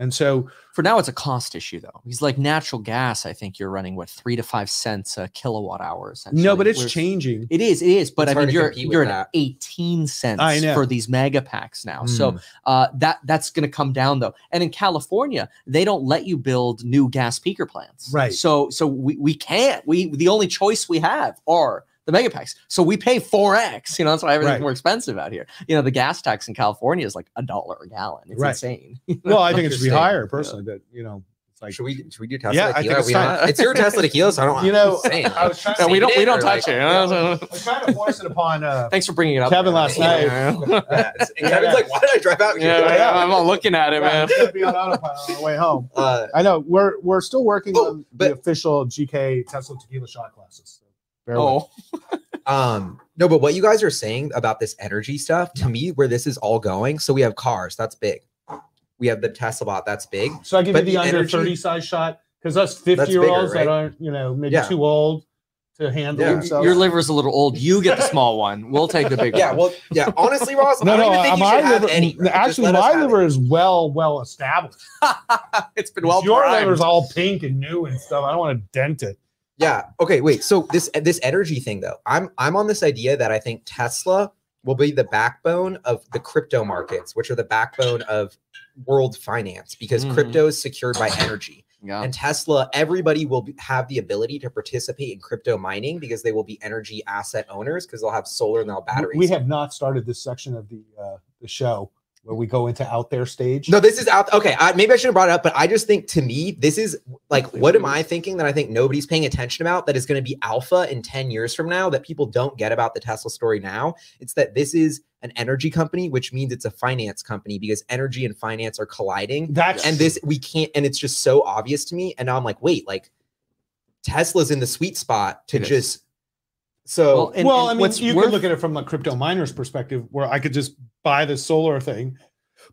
And so For now, it's a cost issue though. Because like natural gas, I think you're running what three to five cents a kilowatt hour. no, but it's whereas- changing. It is, it is, but It's I mean, you're you're at 18 cents for these mega packs now. So Mm. uh, that that's going to come down though. And in California, they don't let you build new gas peaker plants. Right. So so we we can't. We the only choice we have are the mega packs. So we pay 4x. You know, that's why everything's Right. more expensive out here. You know, the gas tax in California is like a dollar a gallon. It's Right. insane. Well, I think it should be higher personally, but you know, it's like should we should we do Tesla Yeah, I think tequila? it's We don't- time. it's your Tesla tequila, so I don't You know, I'm. I was trying No, to we don't we don't touch like- it. I was trying to force it upon uh Thanks for bringing it up. Kevin last night. Yeah, and Kevin's like, why did I drive out here? Yeah, Yeah. I'm all looking at it, man. it's gonna be on autopilot on the way home. Uh, I know we're we're still working Oh, on the official GK Tesla tequila shot glasses. So bear Oh, Um, no, but what you guys are saying about this energy stuff, to me, where this is all going, so we have cars, that's big. We have the Tesla bot, that's big. So I give But you the, the under energy- 30 size shot because us 50 year olds bigger, that aren't, you know, maybe Yeah. too old to handle Yeah. themselves. your liver's a little old. You get the small one. We'll take the big Yeah, one. well, yeah, honestly, Ross, no, I no, don't even think you my should have any. Just actually, my liver it. is well, well established. it's been well Your primed. liver's all pink and new and stuff. I don't want to dent it. Yeah. Okay. Wait. So this this energy thing though, I'm I'm on this idea that I think Tesla will be the backbone of the crypto markets, which are the backbone of world finance, because Mhm. crypto is secured by energy. Yeah. And Tesla, everybody will be, have the ability to participate in crypto mining because they will be energy asset owners because they'll have solar and they'll have batteries. We have not started this section of the uh, the show where we go into out there stage. No, this is out. Okay, I, maybe I should have brought it up, but I just think to me, this is like, what am I thinking that I think nobody's paying attention about that is going to be alpha in 10 years from now that people don't get about the Tesla story now? It's that this is an energy company, which means it's a finance company because energy and finance are colliding. That's And this, we can't, and it's just so obvious to me. And now I'm like, wait, like Tesla's in the sweet spot to It is. just. So, Well, and- well, and I mean, you worth- could look at it from a crypto miner's perspective, where I could just buy this solar thing,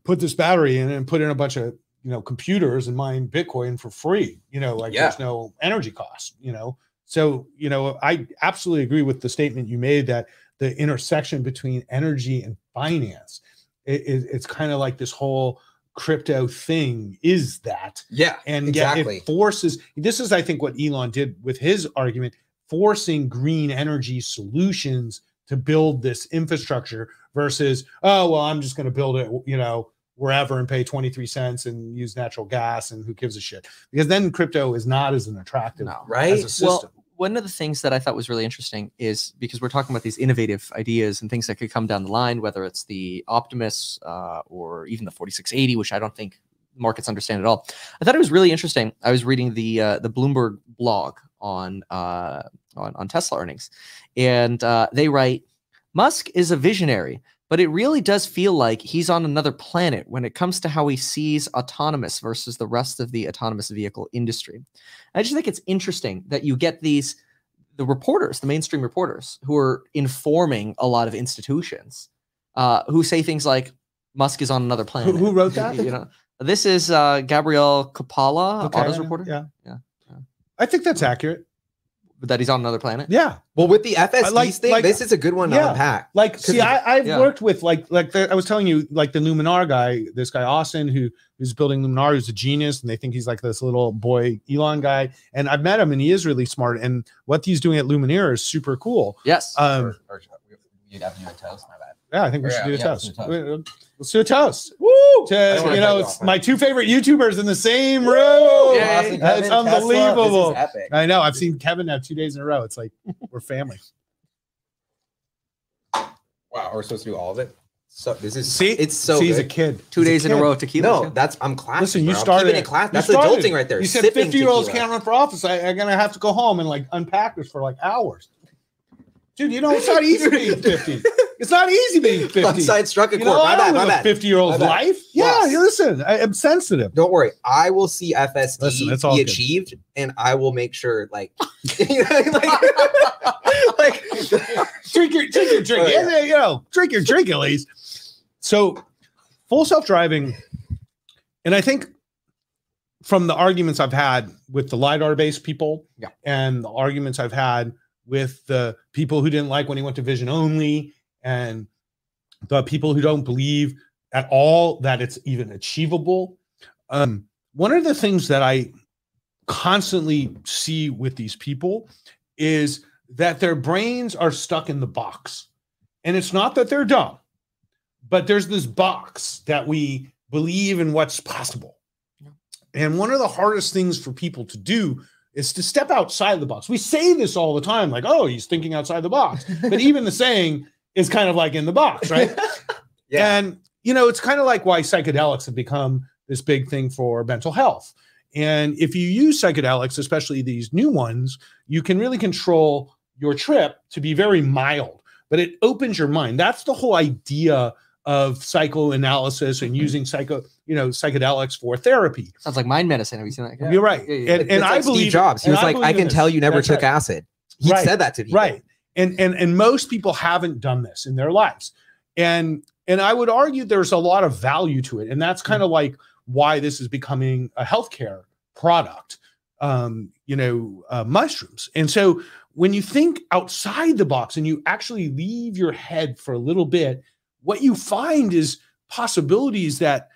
put this battery in, and put in a bunch of you know computers and mine Bitcoin for free. You know, like Yeah. there's no energy cost. You know, so you know, I absolutely agree with the statement you made that the intersection between energy and finance, it, it- it's kind of like this whole crypto thing is that yeah, and exactly. it forces this is i think what elon did with his argument forcing green energy solutions to build this infrastructure versus oh well i'm just going to build it you know wherever and pay 23 cents and use natural gas and who gives a shit because then crypto is not as an attractive No. right? as a system Well, one of the things that I thought was really interesting is because we're talking about these innovative ideas and things that could come down the line, whether it's the Optimus uh, or even the 4680, which I don't think markets understand at all. I thought it was really interesting. I was reading the uh, the Bloomberg blog on uh, on on Tesla earnings, and uh, they write Musk is a visionary, but it really does feel like he's on another planet when it comes to how he sees autonomous versus the rest of the autonomous vehicle industry. I just think it's interesting that you get these the reporters, the mainstream reporters, who are informing a lot of institutions, uh, who say things like Musk is on another who, planet. who wrote that You know, this is uh, Gabrielle Coppola, Okay, Autos reporter. yeah Yeah, yeah. i think that's accurate that he's on another planet. yeah Well, with the FSD like- thing, like- this is a good one to Yeah. unpack. like see I, i've yeah. worked with like like the, i was telling you like the luminar guy this guy austin who who's building luminar who's a genius and they think he's like this little boy elon guy and i've met him and he is really smart and what he's doing at luminar is super cool Yes. um Or- or- you'd have new toast, my bad. Yeah, I think we Yeah, should do a yeah, toast. let's do a Let's do a toast. Woo! To, you know, it's off, my man. two favorite YouTubers in the same room. Yay. That's Kevin, unbelievable. This is epic. I know. I've seen Kevin now two days in a row. It's like we're family. Wow, we're supposed to do all of it. So this is See, it's so See, he's a kid. Two He's days in a kid. row tequila. No, that's I'm class. Listen, you bro. I'm started keeping it. it class. That's started adulting it. right there. You said 50 year olds can't run for office. I, I'm gonna have to go home and like unpack this for like hours. Dude, you know it's not easy being 50. It's not easy being 50. Upside struck a You chord. know, my I bad, don't my bad. 50 year old's life. Yeah, Yes. listen, I am sensitive. Don't worry. I will see FSD Listen, it's all be good. achieved, and I will make sure, like, you know, like, like drink your drink your drink. Oh, yeah. Yeah, uh, you know, drink your drink at least. So full self-driving, and I think from the arguments I've had with the LiDAR-based people Yeah. and the arguments I've had with the people who didn't like when he went to vision only and the people who don't believe at all that it's even achievable. Um, one of the things that I constantly see with these people is that their brains are stuck in the box. And it's not that they're dumb, but there's this box that we believe in what's possible. Yeah. And one of the hardest things for people to do is to step outside the box. We say this all the time, like, oh, he's thinking outside the box. But even the saying is kind of like in the box, right? yeah, And you know, it's kind of like why psychedelics have become this big thing for mental health. And if you use psychedelics, especially these new ones, you can really control your trip to be very mild, but it opens your mind. That's the whole idea of psychoanalysis and using psycho, you know, psychedelics for therapy. Sounds like mind medicine. Have you seen that? You're right. Yeah, yeah. And, and like I Steve believe Jobs. He and was like, believe I in can this. tell you never That's took right. acid. He Right. said that to people. right and and and most people haven't done this in their lives and and i would argue there's a lot of value to it and that's kind of like why this is becoming a healthcare product um you know uh, mushrooms and so when you think outside the box and you actually leave your head for a little bit what you find is possibilities that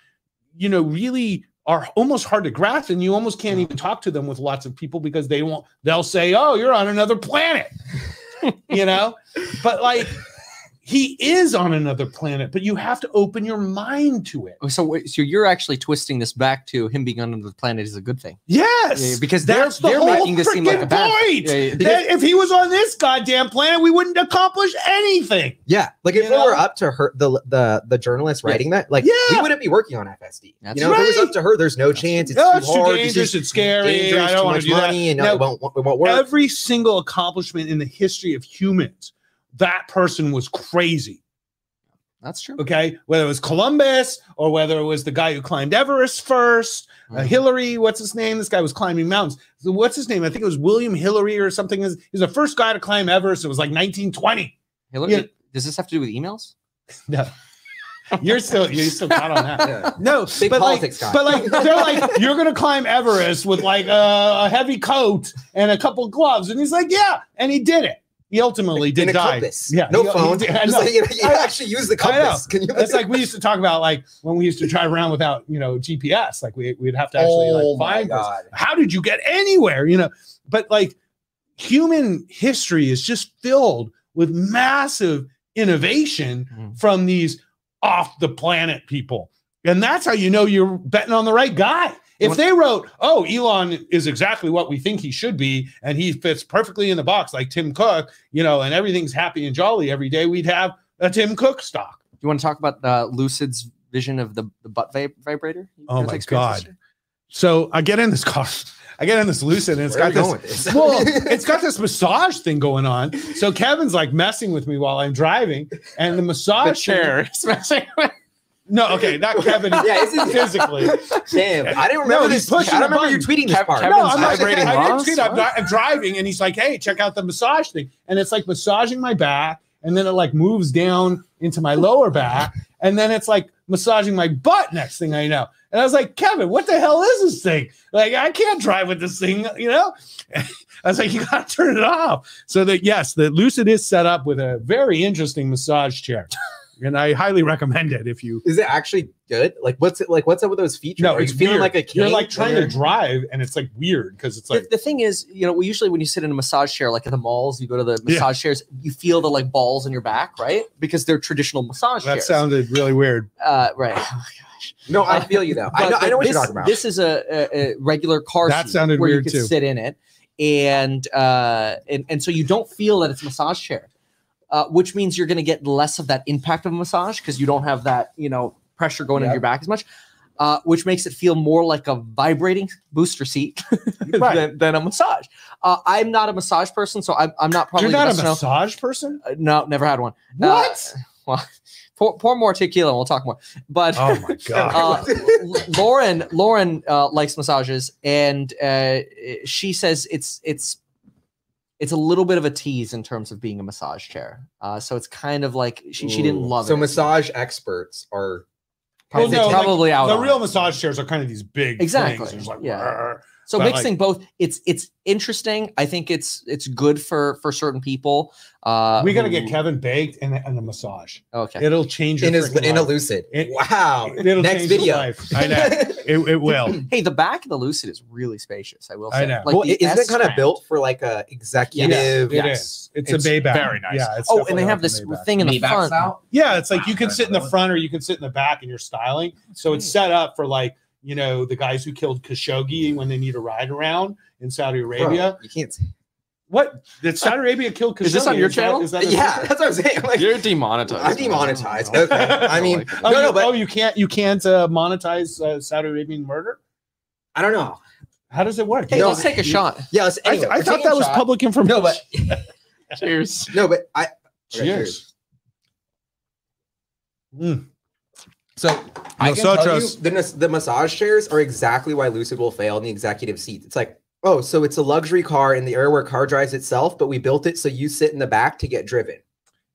you know really are almost hard to grasp and you almost can't even talk to them with lots of people because they won't they'll say oh you're on another planet you know? But like he is on another planet but you have to open your mind to it oh, So, so you're actually twisting this back to him being on another planet is a good thing. yes Yeah, because that's they're- the they're whole making this seem like a freaking bad thing. point Yeah, yeah, that if he was on this goddamn planet we wouldn't accomplish anything Yeah, like if You it were up to her, the the the journalist Yeah. writing that, like Yeah. we wouldn't be working on FSD. That's you know, if it was up to her, there's no chance. It's, no too it's too hard. dangerous just it's scary dangerous, i don't want to do that money, and Now, it won't it won't work. every single accomplishment in the history of humans that person was crazy. That's true. okay? Whether it was columbus or whether it was the guy who climbed everest first uh, Mhm. hillary what's his name? This guy was climbing mountains. So what's his name? I think it was william hillary or something. He was the first guy to climb everest. It was like 1920 Hillary, Yeah. does this have to do with emails? no. You're still you're still caught on that. Yeah. no Big but politics guy. like, but like they're like you're gonna climb everest with like a, a heavy coat and a couple gloves. And he's like yeah. And he did it he ultimately did in a die compass. yeah no he- he phone. did- I like, you, you I actually use the compass. Can you? It's like we used to talk about like when we used to drive around without you know GPS. Like we we'd have to actually oh like my find. this. god. How did you get anywhere? You know, but like human history is just filled with massive innovation Mhm. from these off the planet people, and that's how you know you're betting on the right guy. If they wrote, "Oh, Elon is exactly what we think he should be, and he fits perfectly in the box like Tim Cook," you know, and everything's happy and jolly every day, we'd have a Tim Cook stock. You want to talk about uh, Lucid's vision of the, the butt vib- vibrator? Oh my God. So I get in this car, I get in this Lucid, and it's Where got this. this? Well, it's got this massage thing going on. So Kevin's like messing with me while I'm driving, and the massage The thing- chair. smashing. No, okay, not Kevin. Yeah, this is- physically. Damn, I didn't No, remember he's this. pushing I don't remember you tweeting this Kev- part. Kevin's no, I'm not. vibrating I didn't tweet. I'm, dri- I'm driving, and he's like, "Hey, check out the massage thing," and it's like massaging my back, and then it like moves down into my lower back, and then it's like massaging my butt. Next thing I know, and I was like, "Kevin, what the hell is this thing? Like, I can't drive with this thing, you know." I was like, "You got to turn it off." So that yes, the Lucid is set up with a very interesting massage chair. And I highly recommend it if you. Is it actually good? Like, what's it like? What's up with those features? No, Are you it's feeling weird. like a king You're like trying when to drive, and it's like weird because it's like the thing is, you know, we usually when you sit in a massage chair, like at the malls, you go to the Yeah. massage chairs, you feel the like balls in your back, right? Because they're traditional massage that chairs. sounded really weird. uh, right. Oh gosh. No, I feel you though. I But- know, I know what this, you're talking about. This is a, a, a regular car That seat sounded where weird, you could too. sit in it, and uh, and and so you don't feel that it's a massage chair, uh, which means you're going to get less of that impact of a massage because you don't have that you know pressure going into your back as much. Uh, which makes it feel more like a vibrating booster seat Right. than, than a massage. Uh, I'm not a massage person, so I'm, I'm not probably You're not a to know. massage person. Uh, no, never had one. What? Well, pour, pour more tequila and we'll talk more. But oh my god. uh, Lauren Lauren uh, likes massages, and uh, she says it's it's it's a little bit of a tease in terms of being a massage chair. Uh, so it's kind of like she, she didn't love So it. So massage experts are Well, probably, like, out. the real it. massage chairs are kind of these big Exactly, things. There's like, yeah. So but, like- mixing both, it's it's interesting. I think it's it's good for for certain people. Uh, we got to get Kevin baked and, and a massage. Okay. It'll change your in his freaking in a lucid. It- wow. It'll Next change your video. life. I know. It, it will. Hey, the back of the Lucid is really spacious. I will Say. I say. know. Like well, isn't it kind of built for like a executive? It Yes. is. It's, It's a Maybach. very nice. Yeah. It's Oh, and they have this Maybach. thing in the Maybach front. style? Yeah, it's like you can sit in the front or you can sit in the back and you're styling. So it's set up for like, you know, the guys who killed Khashoggi when they need a ride around in Saudi Bro, Arabia. you can't. say- What? Did Saudi Arabia kill Khashoggi? Is this on your that- channel? is that Yeah, secret? that's what I'm saying. Like, You're demonetized. I'm demonetized. Okay. I mean, Oh, no, you, no, but oh, you can't you can't uh, monetize uh, Saudi Arabian murder? I don't know. How does it work? Hey, No, let's take a shot. Yeah, let's, I, anyway, I we're thought that was shot. public information. No, but Cheers. no, but I. okay, Cheers. Mm. So I can Nosotros. tell you the, the massage chairs are exactly why Lucid will fail in the executive seat. It's like, oh, so it's a luxury car in the area where car drives itself, but we built it so you sit in the back to get driven.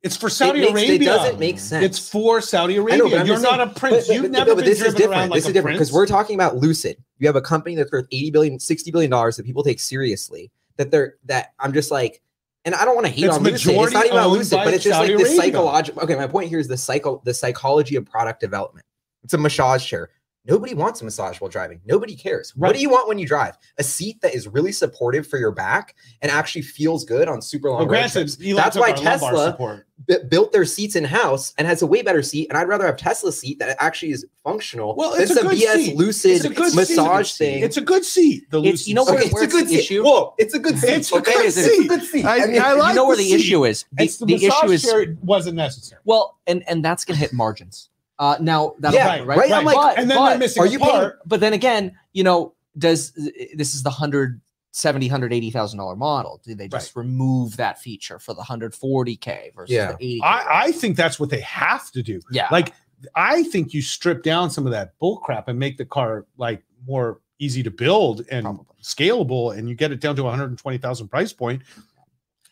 It's for Saudi it makes, Arabia. It doesn't make sense. It's for Saudi Arabia. know, You're just not a prince. But- You've but- never no, but been this driven is different. around like this a is different because we're talking about Lucid. You have a company that's worth 80 billion, 60 billion dollars that people take seriously. That they're that I'm just like, and I don't want to hate It's on Lucid. It's not even about but it's just Saudi like the psychological. Okay, my point here is the psycho, the psychology of product development. It's a massage chair. Nobody wants a massage while driving. Nobody cares. What do you want when you drive? A seat that is really supportive for your back and actually feels good on super long Well, granted, trips. That's why Tesla b- built their seats in house and has a way better seat. And I'd rather have Tesla's seat that actually is functional Well, than it's a some good BS seat. Lucid It's a good massage seat. thing. It's a good seat. The It's- you know seat. where- okay, it's where's a good the seat. issue? Whoa, it's a good seat. It's a okay? good It's seat. a good seat. I- mean, I like you know where the the seat. issue is. The, It's the, the issue massage is chair wasn't necessary. well, and and that's gonna hit margins. Uh, now that's Yeah, right, right, right, I'm like- but, and then but, they're missing are you paying- part. but then again, you know, does this is the hundred seventy, hundred eighty thousand dollar model? Do they just remove that feature for the hundred forty k versus Yeah. the eighty? I, I think that's what they have to do. yeah, Like, I think you strip down some of that bull crap and make the car like more easy to build and Probably. scalable, and you get it down to 120,000 price point,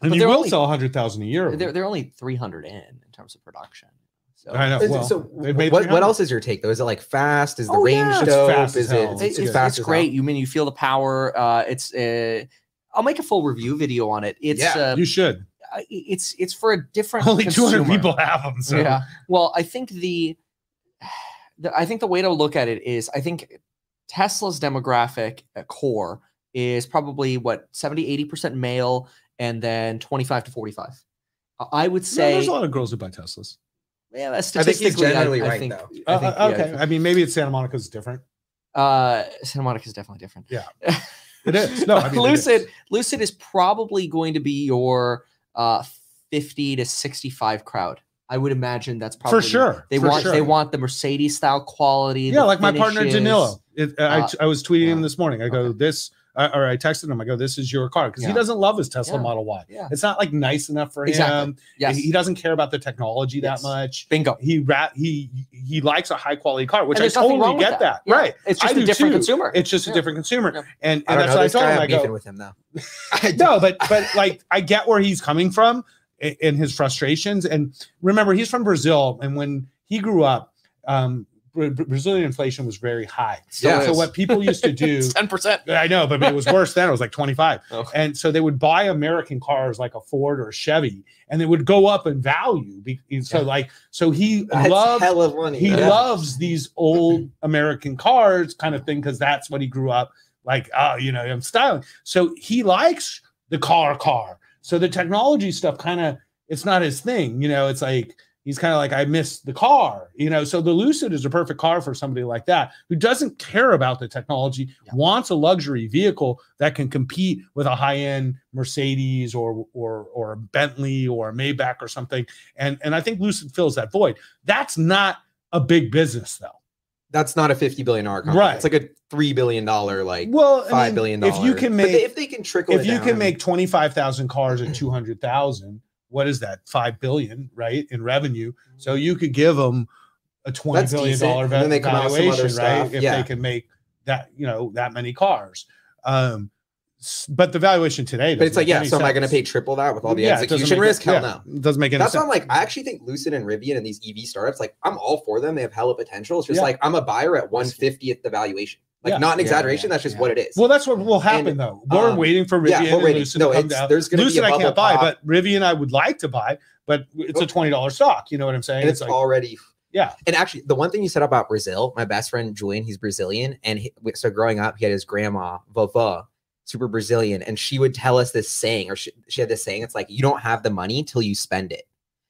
and you will only- sell 100,000 a year. they're they're only three hundred in in terms of production. So I know. Well, so made what, what else is your take though? Is it like fast? Is the Oh, range yeah. It's dope? fast is it it's, It's, it's it's, great. You mean you feel the power? Uh, it's uh, I'll make a full review video on it. It's Yeah, uh, you should. It's it's for a different Only 200 people have them. So. Yeah. Well, I think the, the I think the way to look at it is I think Tesla's demographic uh, core is probably what 70 80% male and then 25 to 45. Uh, I would No, say there's a lot of girls who buy Teslas. Yeah, I think statistically he's generally I, right think, though. I Uh, think, uh, yeah, okay. I mean, maybe it's Santa Monica's different. Uh, Santa Monica is definitely different. Yeah. It is. No, I mean, Lucid is. Lucid is probably going to be your uh 50 to 65 crowd. I would imagine that's probably for sure. They for want sure. they want the Mercedes style quality. yeah, the like my partner. Danilo. It, I, Uh, I was tweeting him this morning. I go, Okay. this, or I texted him. I go, this is your car because he doesn't love his Tesla Yeah. Model Y. Yeah. It's not like nice enough for Exactly. him. Yes. He doesn't care about the technology Yes. that much. Bingo. He rat he he likes a high quality car, which I there's nothing wrong totally get that. Yeah. Right. It's just a different too. consumer. It's just a different consumer. Yeah. And, and don't that's know. what I This told guy him. I I'm go, with him though. no, but but like I get where he's coming from in his frustrations. And remember, he's from Brazil, and when he grew up, um, Bra- Bra- Brazilian inflation was very high. Yeah. so what people used to do Ten percent. I know, but it was worse then. It was like 25. Oh. And so they would buy American cars like a Ford or a Chevy, and they would go up in value. So, Yeah. like, so he That's loved, money. he Yeah. loves these old American cars kind of thing because that's what he grew up like. Oh, you know, I'm styling. So he likes the car car. So the technology stuff kind of it's not his thing. You know, it's like he's kind of like I miss the car. You know, so the Lucid is a perfect car for somebody like that who doesn't care about the technology, Yeah. wants a luxury vehicle that can compete with a high end Mercedes or or or a Bentley or a Maybach or something. And and I think Lucid fills that void. That's not a big business though. That's not a fifty billion dollar company. Right. It's like a three billion dollar like Well, I mean, billion If you can make if they can trickle, if you down can make 25,000 cars at 200,000, what is that? 5 billion, right? In revenue. So you could give them a twenty That's billion dollar And then they come out with some other valuation, right? stuff. If Yeah. they can make that, you know, that many cars. Um, but the valuation today, but it's like, yeah. So am I going to pay triple that with all the Yeah, execution risk? Hell yeah, no. It doesn't make any That's why. I'm like, I actually think Lucid and Rivian and these EV startups, like, I'm all for them. They have hella potential. It's just Yeah. like I'm a buyer at 150th the valuation. Like, Yeah. not an exaggeration. yeah, that's just yeah. what it is. well, that's what will happen And, though. We're um, waiting for Rivian yeah, and we're waiting. Lucid No, to come down. there's going to be Lucid a I can't buy, pop, but Rivian I would like to buy, but it's a twenty dollar stock. You know what I'm saying? and it's like already Yeah. And actually, the one thing you said about Brazil, my best friend Julian, he's Brazilian, and he, so growing up, he had his grandma vovó, super Brazilian, and she would tell us this saying, or she, she had this saying, it's like you don't have the money till you spend it.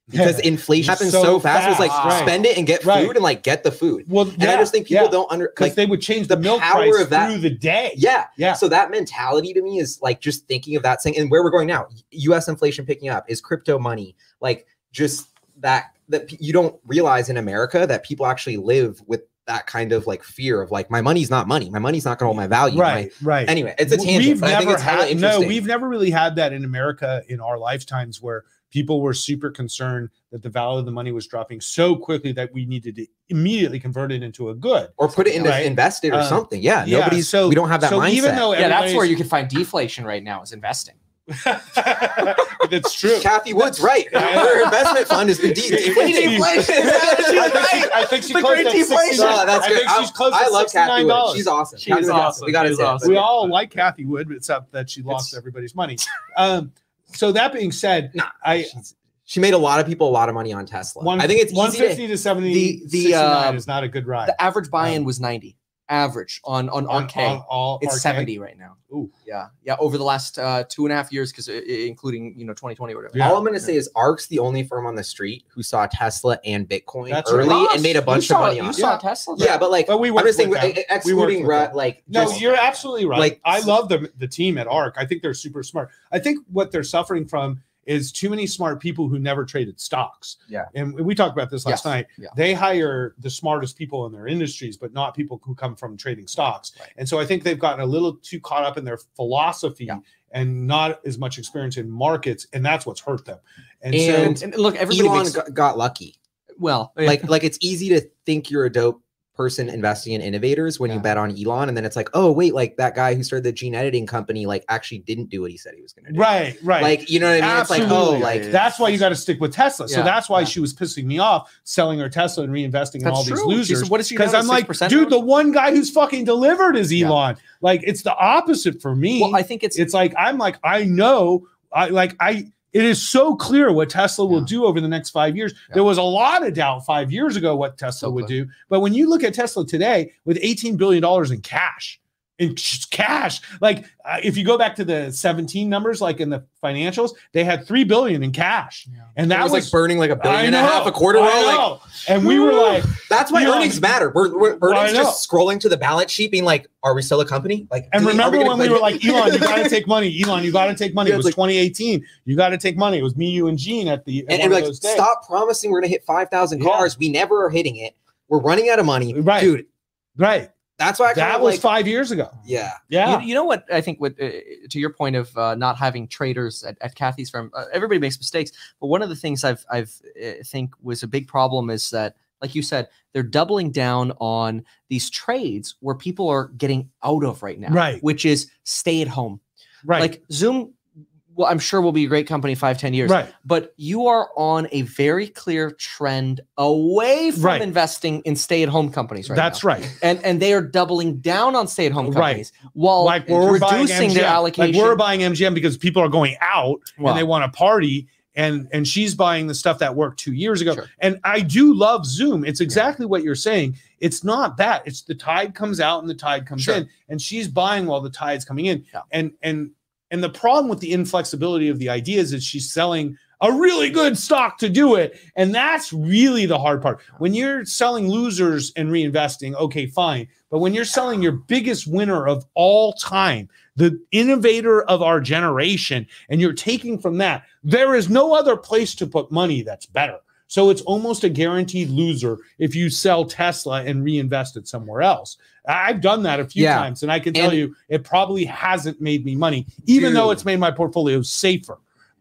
Because Yeah. inflation happens So so, fast. It was like right. spend it and get Right. food and like get the food. well, And I just think people don't under because like they would change the, the milk power price of that- through the day. yeah. Yeah. So that mentality to me is like just thinking of that thing and where we're going now. US inflation picking up is crypto money. Like just that that you don't realize in America that people actually live with that kind of like fear of like my money's not money. My money's not going to hold my value. My- right, right. anyway, it's a tangent. We've but I think never it's had no, we've never really had that in America in our lifetimes where people were super concerned that the value of the money was dropping so quickly that we needed to immediately convert it into a good. or put it into Right. invested or Um, something. Yeah, yeah, nobody's. so- we don't have that so mindset. even though Yeah, that's where you can find deflation right now is investing. that's true. Cathie Wood's right. Yeah. Her investment fund is the de- deflating inflation. I think she- I think she The closed at deflation. 60 No, that's I good. think I love Cathie $69. Wood. She's awesome. She Cathie is Wood's awesome. We got She is it. awesome. we all like Cathie Wood, except that she lost It's- everybody's money. Um, so that being said, Nah, I she made a lot of people a lot of money on Tesla. one, I think it's easy 150 to, to, 70 The- the, 69 um, is not a good ride. The average buy-in was 90. Average on on On- ARK. on all it's ARK? 70 right now. Ooh. Yeah. Yeah. Over the last uh, two and a half years, because including you know 2020 or whatever. Yeah. all I'm going to say is ARK's the only firm on the street who saw Tesla and Bitcoin That's early right. and made a You bunch saw- of money You on it. saw Yeah. Tesla. Yeah, but like But we I'm just saying, with them. excluding with ra- them. like No, just- you're absolutely right. like- I love the the team at ARK. I think they're super smart. I think what they're suffering from is too many smart people who never traded stocks. Yeah. And we talked about this last Yes. night. Yeah. They hire the smartest people in their industries, but not people who come from trading stocks. Right. And so I think they've gotten a little too caught up in their philosophy Yeah. and not as much experience in markets, and that's what's hurt them. And, And- so And, look, everybody got, got lucky. well, Like like it's easy to think you're a dope person investing in innovators when you bet on Elon, and then it's like, oh wait, like that guy who started the gene editing company, like actually didn't do what he said he was going to do. right, right. Like you know what I mean? It's like oh, Absolutely. like That's why you got to stick with Tesla. So that's why yeah. she was pissing me off selling her Tesla and reinvesting in all true. these She's- losers. what is she Because I'm like, dude, the one guy who's fucking delivered is Yeah. Elon. Like, it's the opposite for me. well, I think it's it's like I'm like, I know, I like I. It is so clear what Tesla will Yeah. do over the next five years. Yeah. There was a lot of doubt five years ago what Tesla So would clear. do, but when you look at Tesla today with 18 billion dollars in cash, in cash, like uh, if you go back to the 17 numbers, like in the financials, they had three billion in cash, and that that was, was like burning like a billion I and a half a quarter. I like, and we were like, That's why Elon- earnings matter. We're, we're earnings just scrolling to the balance sheet, being like, "Are we still a company?" Like, And do we- are remember when we were like, Elon, you got to take money. Elon, you got to take money. Yeah, It was like- 2018. You got to take money. It was me, you, and Gene at the at and, and like, stop promising we're gonna hit five thousand Yeah. cars. We never are hitting it. We're running out of money, Right. dude. Right. That's why I That was like, five years ago. yeah. Yeah. You, you know what I think with uh, to your point of uh, not having traders at, at Cathie's firm, uh, everybody makes mistakes. But one of the things I've I've uh, think was a big problem is that, like you said, they're doubling down on these trades where people are getting out of right now, Right. Which is stay at home. right. Like Zoom well, I'm sure will be a great company five, 10 years. Right. But you are on a very clear trend away from Right. investing in stay-at-home companies right That's now. right. And and they are doubling down on stay-at-home companies Right. companies while like we're reducing their allocation. Like we're buying MGM because people are going out Wow. and they want to party. And and she's buying the stuff that worked two years ago. Sure. And I do love Zoom. It's exactly what you're saying. It's not that. It's the tide comes out and the tide comes Sure. in, and she's buying while the tide's coming in. Yeah. And and and the problem with the inflexibility of the ideas is she's selling a really good stock to do it. And that's really the hard part. When you're selling losers and reinvesting, okay, fine. But when you're selling your biggest winner of all time, the innovator of our generation, and you're taking from that, there is no other place to put money that's better. So it's almost a guaranteed loser if you sell Tesla and reinvest it somewhere else. I've done that a few Yeah. times, and I can tell And- you it probably hasn't made me money, even though it's made my portfolio safer.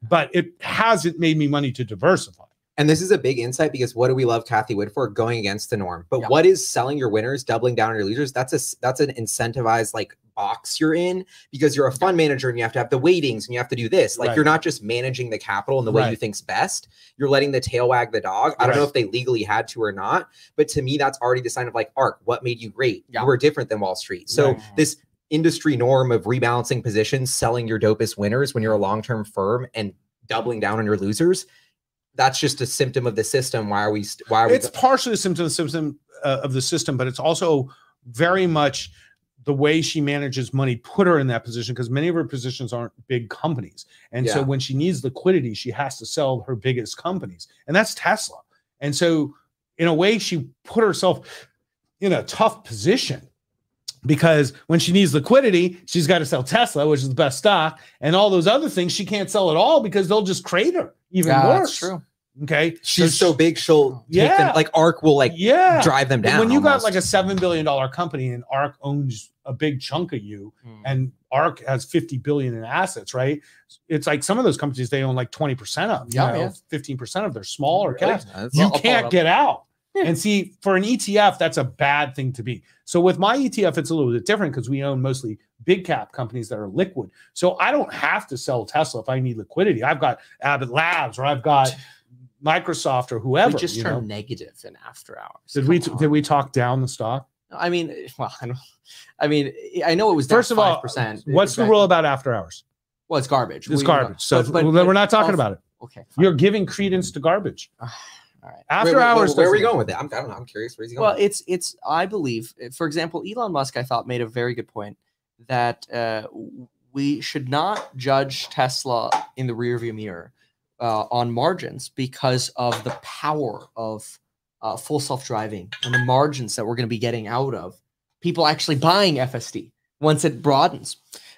But it hasn't made me money to diversify. And this is a big insight because what do we love Cathie Wood for? Going against the norm. But Yeah. what is selling your winners, doubling down on your losers? That's a that's an incentivized like box you're in because you're a fund manager and you have to have the weightings and you have to do this. Like Right. you're not just managing the capital in the way you think's best. You're letting the tail wag the dog. I don't know if they legally had to or not, but to me that's already the sign of like Ark. What made you great? Yeah. You were different than Wall Street. So Right. this industry norm of rebalancing positions, selling your dopest winners when you're a long-term firm and doubling down on your losers that's just a symptom of the system. Why are we? Why are we? It's partially a symptom, symptom uh, of the system, but it's also very much the way she manages money put her in that position because many of her positions aren't big companies. And so when she needs liquidity, she has to sell her biggest companies, and that's Tesla. And so, in a way, she put herself in a tough position because when she needs liquidity, she's got to sell Tesla, which is the best stock, and all those other things she can't sell at all because they'll just crate her even yeah, worse. that's true. Okay, she's so big, she'll take Yeah. them. Like ARK will like yeah, drive them down. when you got like a seven billion dollar company and ARK owns a big chunk of you, Mm. and ARK has fifty billion in assets, right? It's like some of those companies they own like twenty percent of, you Yeah, know, yeah. fifteen percent of their smaller Really? caps. That's- You I'll pull it can't get out. Yeah. And see, for an ETF, that's a bad thing to be. So with my ETF, it's a little bit different because we own mostly big cap companies that are liquid. So I don't have to sell Tesla if I need liquidity. I've got Abbott Labs or I've got Microsoft or whoever. we just turned know? negative in after hours. Did we Come did we talk down the stock? I mean, well, I don't. I mean, I know it was down First of all, 5%. what's the rule about after hours? Well, it's garbage. It's We- garbage. So but- but- we're not talking about it. Okay. fine. You're giving credence to garbage. all right. After Wait, wait, hours. wait, where are we going with it? I'm, I don't know. I'm curious. Where's he going? Well, it's it's. I believe, for example, Elon Musk. I thought made a very good point that uh, we should not judge Tesla in the rearview mirror uh, on margins because of the power of uh, full self driving and the margins that we're going to be getting out of people actually buying FSD once it broadens.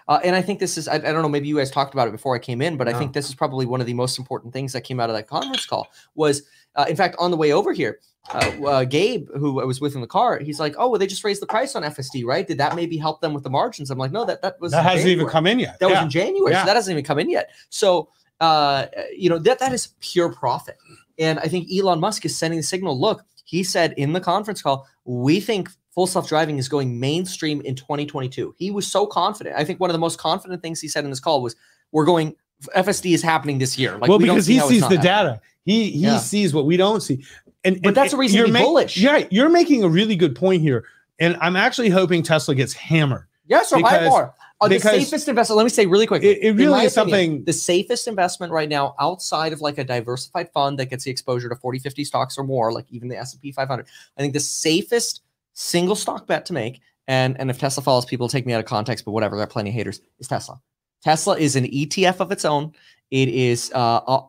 Uh, and I think this is, I, I don't know, maybe you guys talked about it before I came in, but I think this is probably one of the most important things that came out of that conference call was, uh, in fact, on the way over here, uh, uh, Gabe, who I was with in the car, he's like, "Oh, well, they just raised the price on FSD, right? Did that maybe help them with the margins?" I'm like, "No, that that was That hasn't even come in yet. That was in January, Yeah. so that hasn't even come in yet. So, uh, you know, that that is pure profit. And I think Elon Musk is sending the signal. Look, he said in the conference call, we think full self driving is going mainstream in 2022. He was so confident. I think one of the most confident things he said in this call was, "We're going." FSD is happening this year. Like, well, we don't because see he sees the happening. data. He he Yeah. sees what we don't see. And But that's a and reason you're bullish. Yeah, you're making a really good point here. And I'm actually hoping Tesla gets hammered. Yes, or buy more. Uh, the safest investment. Let me say really quickly. It, it really is opinion, something. the safest investment right now outside of like a diversified fund that gets the exposure to 40 50 stocks or more like even the s&p 500 i think the safest single stock bet to make and and if tesla falls, people take me out of context but whatever there are plenty of haters is tesla tesla is an etf of its own it is uh, uh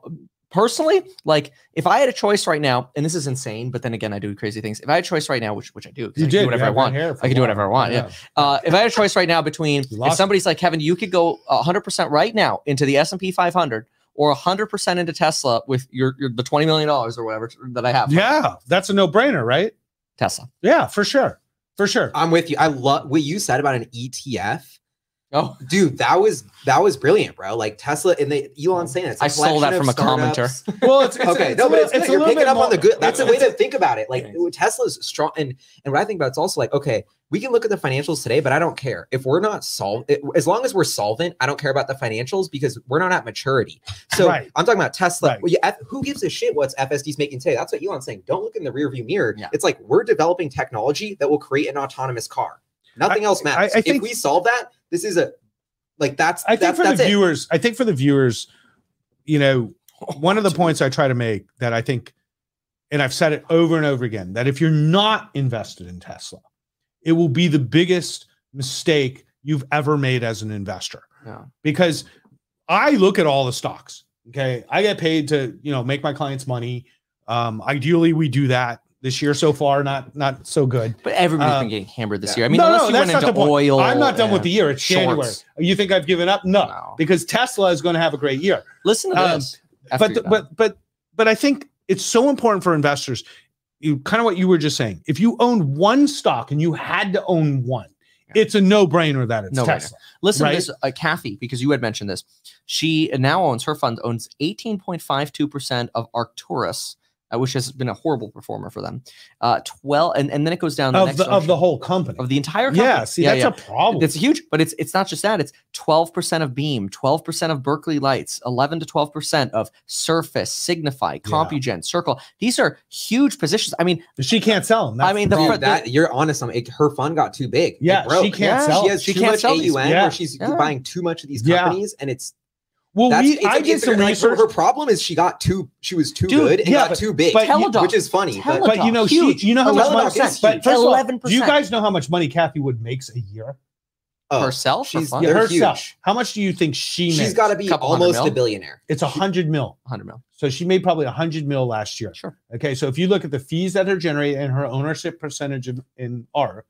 personally like if i had a choice right now and this is insane but then again i do crazy things if i had a choice right now which which i do 'cause I you can do whatever you i want red hair for I a can do whatever I want, yeah. uh, if I had a choice right now between if lost somebody's like Kevin, you could go 100% right now into the S&P 500 or 100% into Tesla with your, your the 20 million dollars or whatever that I have. Yeah, that's a no-brainer, right? Tesla. Yeah, for sure. For sure. I'm with you. I love what you said about an ETF. Oh, Dude, that was that was brilliant, bro. Like Tesla and they Elon mm. saying it's a I stole that from of a commenter. Well, it's, it's okay, it's no, but little- it's, good. a You're little picking bit up on the good. That's it's- the way to think about it. Like Okay. Tesla's strong, and and what I think about it's also like, okay, we can look at the financials today, but I don't care if we're not solvent. As long as we're solvent, I don't care about the financials because we're not at maturity. So Right. I'm talking about Tesla. Right. Well, yeah, F- who gives a shit what's FSD's making today? That's what Elon's saying. Don't look in the rearview mirror. Yeah. It's like we're developing technology that will create an autonomous car. Nothing else I- matters. I think- if we solve that, this is a like that's I think that's, for that's the it. viewers, I think for the viewers, you know, one of the points I try to make that I think, and I've said it over and over again, that if you're not invested in Tesla, it will be the biggest mistake you've ever made as an investor. Yeah. Because I look at all the stocks. Okay. I get paid to, you know, make my clients money. Um, ideally we do that this year so far, not not so good. but everybody's Um, been getting hammered this year. I mean, no, unless no, you that's went not into the point. oil. I'm not done with the year. It's January. You think I've given up? No, No. because Tesla is going to have a great year. Listen to Um, this. but you're but but but I think it's so important for investors. You kind of what you were just saying. If you own one stock and you had to own one, Yeah. it's a no-brainer that it's No-brainer. Tesla. Listen right? to this, uh, Kathy, because you had mentioned this. She now owns her fund owns 18.52% of Arcturus, uh, which has been a horrible performer for them. Uh, 12, and, and then it goes down the Of next the of the whole company. of the entire company. yeah, see, that's a problem. It's huge, but it's it's not just that. It's 12% of Beam, 12% of Berkeley Lights, 11 to 12% of Surface, Signify, Compugen, Circle. These are huge positions. I mean, she can't sell them. I mean, the, Dude, fir- that you're honest. on it, her fund got too big. It yeah, broke. she can't Yeah, sell. She has She too can't much sell AUM. Yeah. where she's Yeah. buying too much of these Yeah. companies, and it's well, that's we it's I like- did it's some like, her- research, Her problem is she got too she was too Dude, good and yeah, got but- too big, but you- which is funny. But, but you know, she, you know how much money. But first of all, 11%. do you guys know how much money Cathie Wood makes a year? oh, herself, she's- yeah, herself. huge. How much do you think she she's makes? got to be Couple almost a billionaire. It's a hundred mil. 100 mil. So she made probably a hundred mil last year. Sure. Okay, so if you look at the fees that are generated and her ownership percentage in, in ARK,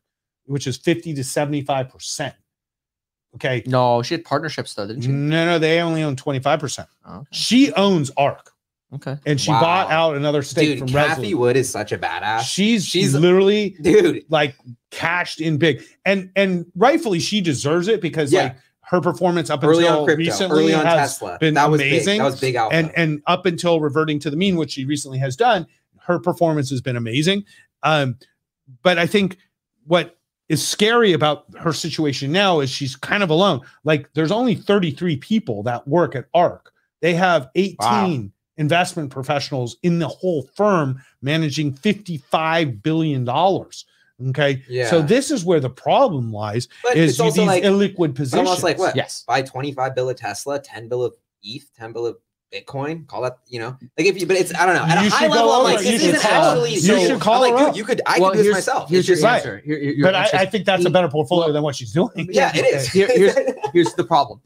which is 50 to 75 percent. Okay. No, she had partnerships though, didn't she? No, no, they only own 25 percent. Oh, She owns ARK okay. and she Wow. bought out another stake Dude, from Cathie Resolute. Wood is such a badass. She's she's- she's literally Dude, like cashed in big. And and rightfully she deserves it because Yeah. like her performance up early until on crypto, recently early on has Tesla. been that was amazing. Big. That was big alpha. and and up until reverting to the mean, which she recently has done, her performance has been amazing. Um, but I think what is scary about her situation now is she's kind of alone. Like there's only 33 people that work at ARK. They have 18 investment professionals in the whole firm managing 55 billion dollars. Okay. Yeah. So this is where the problem lies but is it's also these like illiquid positions. almost like what? Yes. Buy 25 bill of Tesla, 10 bill of ETH, 10 bill of Bitcoin. Call that, you know, like if you, but it's I don't know. At You a high level, I'm like. You this should isn't call- actually. you so- should call I'm her like, dude, you could. I Well, could do this here's- myself. Here's your just- Right. answer. Here- here- your but I, answer I is think that's a better portfolio well, than what she's doing. Yeah, it is. Here- here's here's the problem.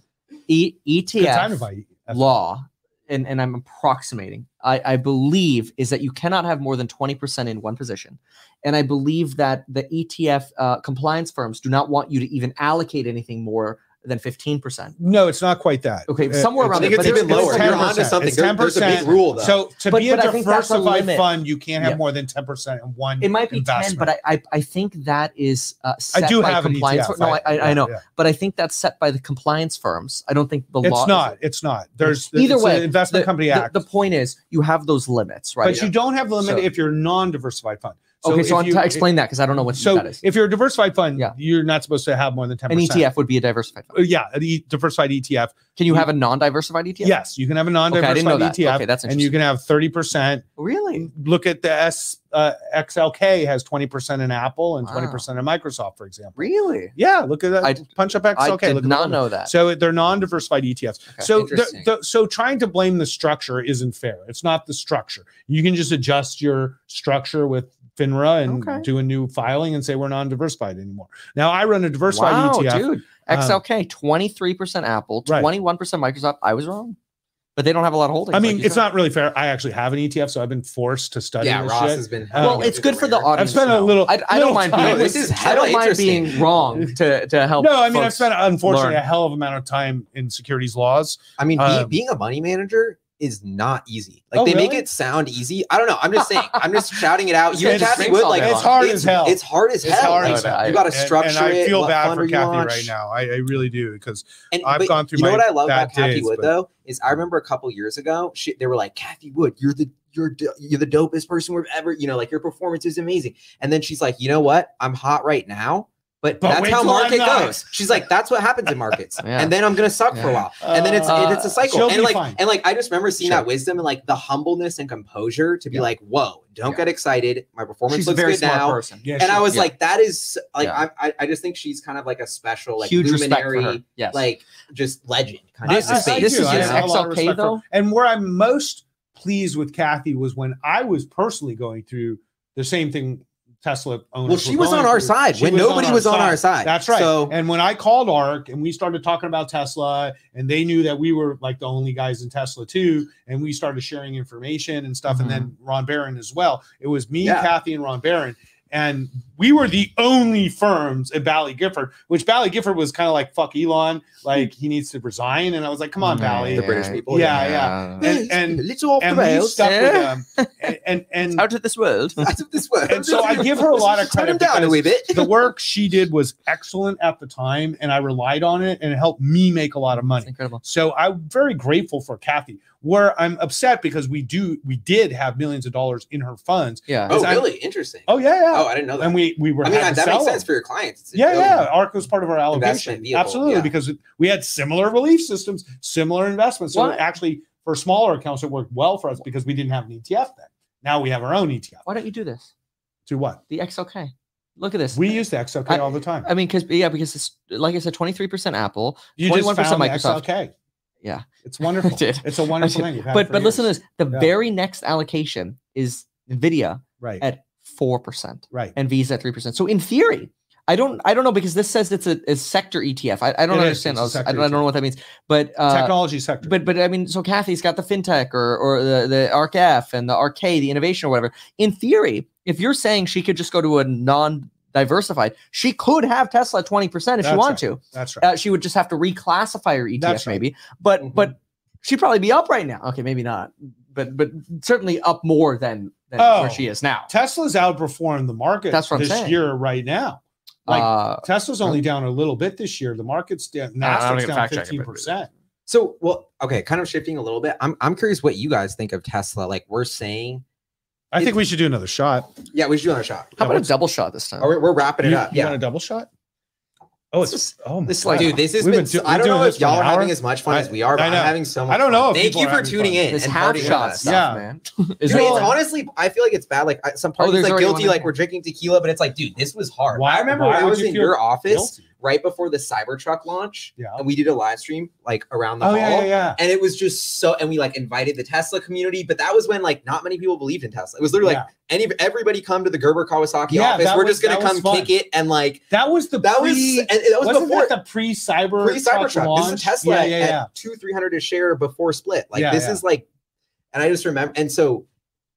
E- Good time to ETF law, and, and I'm approximating, I, I believe is that you cannot have more than 20% in one position. And I believe that the ETF uh, compliance firms do not want you to even allocate anything more than 15%. No, it's not quite that. Okay, Uh, somewhere I around think there, it's but even there's- lower. there's You're onto 10%. something. It's There- there's a big 10%. rule though. So to But- be a but I think that's a diversified limit. fund, you can't have Yeah. more than ten percent in one. It might be investment. 10, but I, I, I think that is uh, set I do by have an compliance. ETF. fir- no, I, I, I know, yeah. but I think that's set by the compliance firms. I don't think the law. It's is- not. It's not. There's Either it's way, an investment the, company act. The, point is, you have those limits, right? But you don't have the limit So- if you're a non-diversified fund. Okay, so if I'm you- explain that because I don't know what So that is. if you're a diversified fund, Yeah. you're not supposed to have more than ten An percent. ETF would be a diversified fund. Yeah, an E- diversified ETF. Can you have a non-diversified ETF? Yes, you can have a Okay, non-diversified that. ETF, Okay, that's and you can have thirty percent. Really? Look at the S uh, XLK has twenty percent in Apple and Wow. twenty percent in Microsoft, for example. Really? Yeah, look at that. I- Punch up XLK. I did look not know that. So they're non-diversified ETFs. Okay, so the, the, so trying to blame the structure isn't fair. It's not the structure. You can just adjust your structure with FINRA and Okay. do a new filing and say we're non-diversified anymore. Now I run a diversified wow, ETF. dude. Um, XLK, 23% Apple, 21% Microsoft. I was wrong. But they don't have a lot of holdings. I mean, you it's said. not really fair. I actually have an ETF, so I've been forced to study yeah, this Ross shit. has been. Well, Well, it's good for the audience. I've audience. spent a little. I, I little don't mind time. being. This is I don't mind being wrong to, to help. No, I mean, I've spent unfortunately learn. a hell of a amount of time in securities laws. I mean, be, Um, being a money manager is not easy. Like Oh, they make it sound easy. I don't know. I'm just saying. I'm just shouting it out. You and Cathie Wood, like It's hard it's, as hell. It's hard as It's hell. hard Like, as hell. you got to And- structure and, I feel what bad for Cathie launch. right now. I, I really do because And I've gone through You know my what I love about bad Cathie days, Wood but- though is I remember a couple years ago, she, they were like, Cathie Wood, you're the you're you're the dopest person we've ever, you know, like your performance is amazing. And then she's like, you know what? I'm hot right now. But, But that's how market goes. She's like, that's what happens in markets. Yeah. And then I'm gonna suck for a while. And then it's Uh, it's a cycle. she'll And be like fine. and like I just remember seeing Sure. that wisdom and like the humbleness and composure to be Yeah. like, whoa, don't Yeah. get excited. My performance She's a looks very good smart now. person. yeah, And I was Yeah. like, that is like Yeah. I, I I just think she's kind of like a special like Huge respect for her. luminary, Yes. like just legend kind I- of This in the is- this do. is I just a lot XLK respect for her. though? And where I'm most pleased with Cathie was when I was personally going through the same thing Tesla owners. well, she was on our through. side She when was nobody our was on our side. That's right. So and when I called ARK and we started talking about Tesla, and they knew that we were like the only guys in Tesla too, and we started sharing information and stuff, and mm-hmm. then Ron Barron as well. It was me, Yeah. Cathie, and Ron Barron. And we were the only firms at Baillie Gifford, which Baillie Gifford was kind of like fuck Elon, like he needs to resign. And I was like, come on, mm-hmm. Baillie. The British people, Yeah, yeah. And- and- a little off And the rails. stuck with them. And and, and out of this world. Out of this world. And so I give her a lot of credit them down a wee bit. the work she did was excellent at the time, and I relied on it, and it helped me make a lot of It's money. incredible. So I'm very grateful for Cathie. Where I'm upset because we do we did have millions of dollars in her funds. Yeah. Oh, I- really? Interesting. Oh yeah, yeah. Oh, I didn't know that. and we we were I mean, that makes sell sense for your clients. It's Yeah, billion. yeah. ARK was part of our allocation. vehicle, Absolutely, yeah. because we had similar relief systems, similar investments. So Why- actually, for smaller accounts, it worked well for us because we didn't have an ETF then. Now we have our own ETF. Why don't you do this? To what? The XLK. Look at this. We use the XLK I- all the time. I mean, because yeah, because it's like I said, twenty three percent Apple. You just 21% found the Microsoft. XLK. Yeah. It's wonderful. did. It's a wonderful thing. You've But for but listen to this: the Yeah. very next allocation is Nvidia Right. at four percent right. and Visa at three percent. So in theory, I don't I don't know because this says it's a, a sector ETF. I, I don't It understand. I, don't, I don't know what that means. But uh, Technology sector. but but I mean, so Cathie's got the fintech or or the the ARK F and the ARK, the innovation or whatever. In theory, if you're saying she could just go to a non-diversified, she could have Tesla twenty percent if she That's wanted right. to. That's right. Uh, she would just have to reclassify her ETF That's right. maybe. But Mhm. but she'd probably be up right now. Okay, maybe not, but but certainly up more than than Oh. where she is now. Tesla's outperformed the market That's what I'm this saying. year right now. Like uh, Tesla's only down a little bit this year. The market's down. I don't Nasdaq's even down fact check it, fifteen but- percent. So, well, okay, kind of shifting a little bit. I'm I'm curious what you guys think of Tesla. Like we're saying, I think we should do another shot. yeah, we should do another shot. how about a double shot this time? We're, we're wrapping it You, up. you Yeah. want a double shot? Oh, it's This- oh my this, like- Dude, this has We've been. been do- I don't know if y'all are having as much fun I- as we are, but I I'm having so much. I don't know fun. if Thank you are for tuning fun. in this and half partying with shot stuff, Yeah. man. Dude, it's honestly, I feel like it's bad. Like I- some oh, parties there's like guilty, like we're drinking tequila, but it's like, dude, this was hard. Why- I remember why when I was in your office Guilty. Right before the Cybertruck launch, Yeah. and we did a live stream like around the Oh hall. yeah, yeah, yeah. And it was just so, and we like invited the Tesla community, but that was when like not many people believed in Tesla. It was literally like any everybody come to the Gerber Kawasaki Yeah, office. We're was- just gonna come kick it and like That was the that was pre, and that was before that the pre-cyber pre Cybertruck. This is Tesla Yeah, at, yeah, at two three hundred a share before split. Like Yeah, this yeah. is like, and I just remember, and so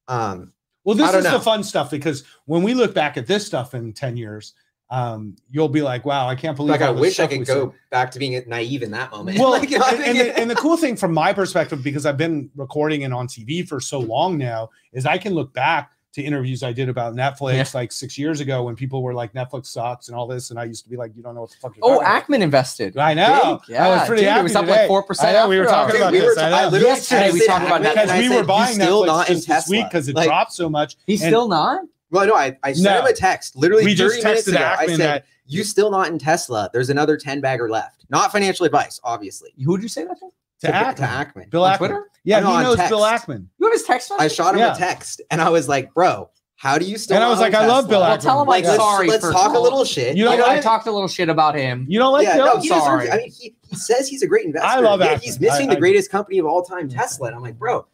um Well, this is know. the fun stuff because when we look back at this stuff in 10 years, um, you'll be like, wow, I can't believe like I all wish I could we go said. back to being naive in that moment. Well, Like, you know, and, and, the, and the cool thing from my perspective, because I've been recording and on TV for so long now, is I can look back to interviews I did about Netflix Yeah. like six years ago when people were like, Netflix sucks and all this. And I used to be like, you don't know what the fuck you're Oh, talking about." Ackman invested. I know. Big. I was Yeah, pretty dude, it was up today. like 4% we were talking hours. about we this. were I I literally Yesterday we talked about Netflix. because we were buying "You still Netflix just this week because it dropped so much. He's still not. Well, no, I, I sent No. him a text literally We 30 just minutes texted ago. I said, that you still not in Tesla. There's another 10 bagger left. Not financial advice, obviously. Who did you say that to? to, To, Ackman. to Ackman. Bill On Ackman. Twitter? Yeah, No, he knows text. Bill Ackman. You have his text I shot him Yeah. a text and I was like, bro, how do you still And I was like, own I love Tesla? Bill Well, Ackman. tell him Like, I'm let's, sorry let's for- talk a little shit. You know I, what? I talked a little shit about him. You don't like yeah, Bill? no, he deserves sorry. it. I mean, he, he says he's a great investor. I love yeah, Ackman. He's missing I- the I- greatest company of all time, Tesla. And I'm like, bro,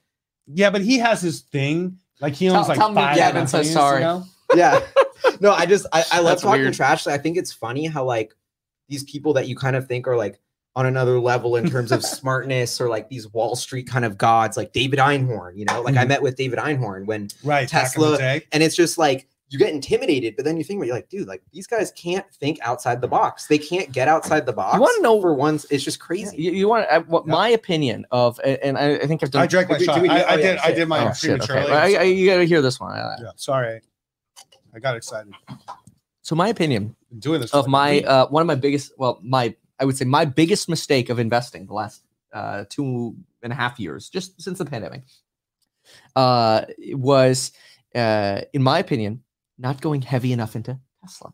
Yeah, but he has his thing. Like he Tell- like tell me five Gavin says companies, sorry. You know? yeah. no, I just I, I love That's talking weird. trash. I think it's funny how like these people that you kind of think are like on another level in terms of smartness or like these Wall Street kind of gods, like David Einhorn. You know, like I Mhm. met with David Einhorn when Right. back in the Tesla- day. and it's just like you get intimidated, but then you think about it, you're like, dude, like these guys can't think outside the box. They can't get outside the box. You wanna know- for once? It's just crazy. You, you want uh, what Yeah. my opinion of, and I, I think I've done. I drank my Do- do shot. we do- I, I oh, yeah, did. I did my oh shit! Okay, prematurely. I, I, you got to hear this one. Yeah, sorry. I got excited. So my opinion Been doing this of like my uh, one of my biggest, well, my I would say my biggest mistake of investing the last uh, two and a half years, just since the pandemic, uh, was, uh, in my opinion, not going heavy enough into Tesla.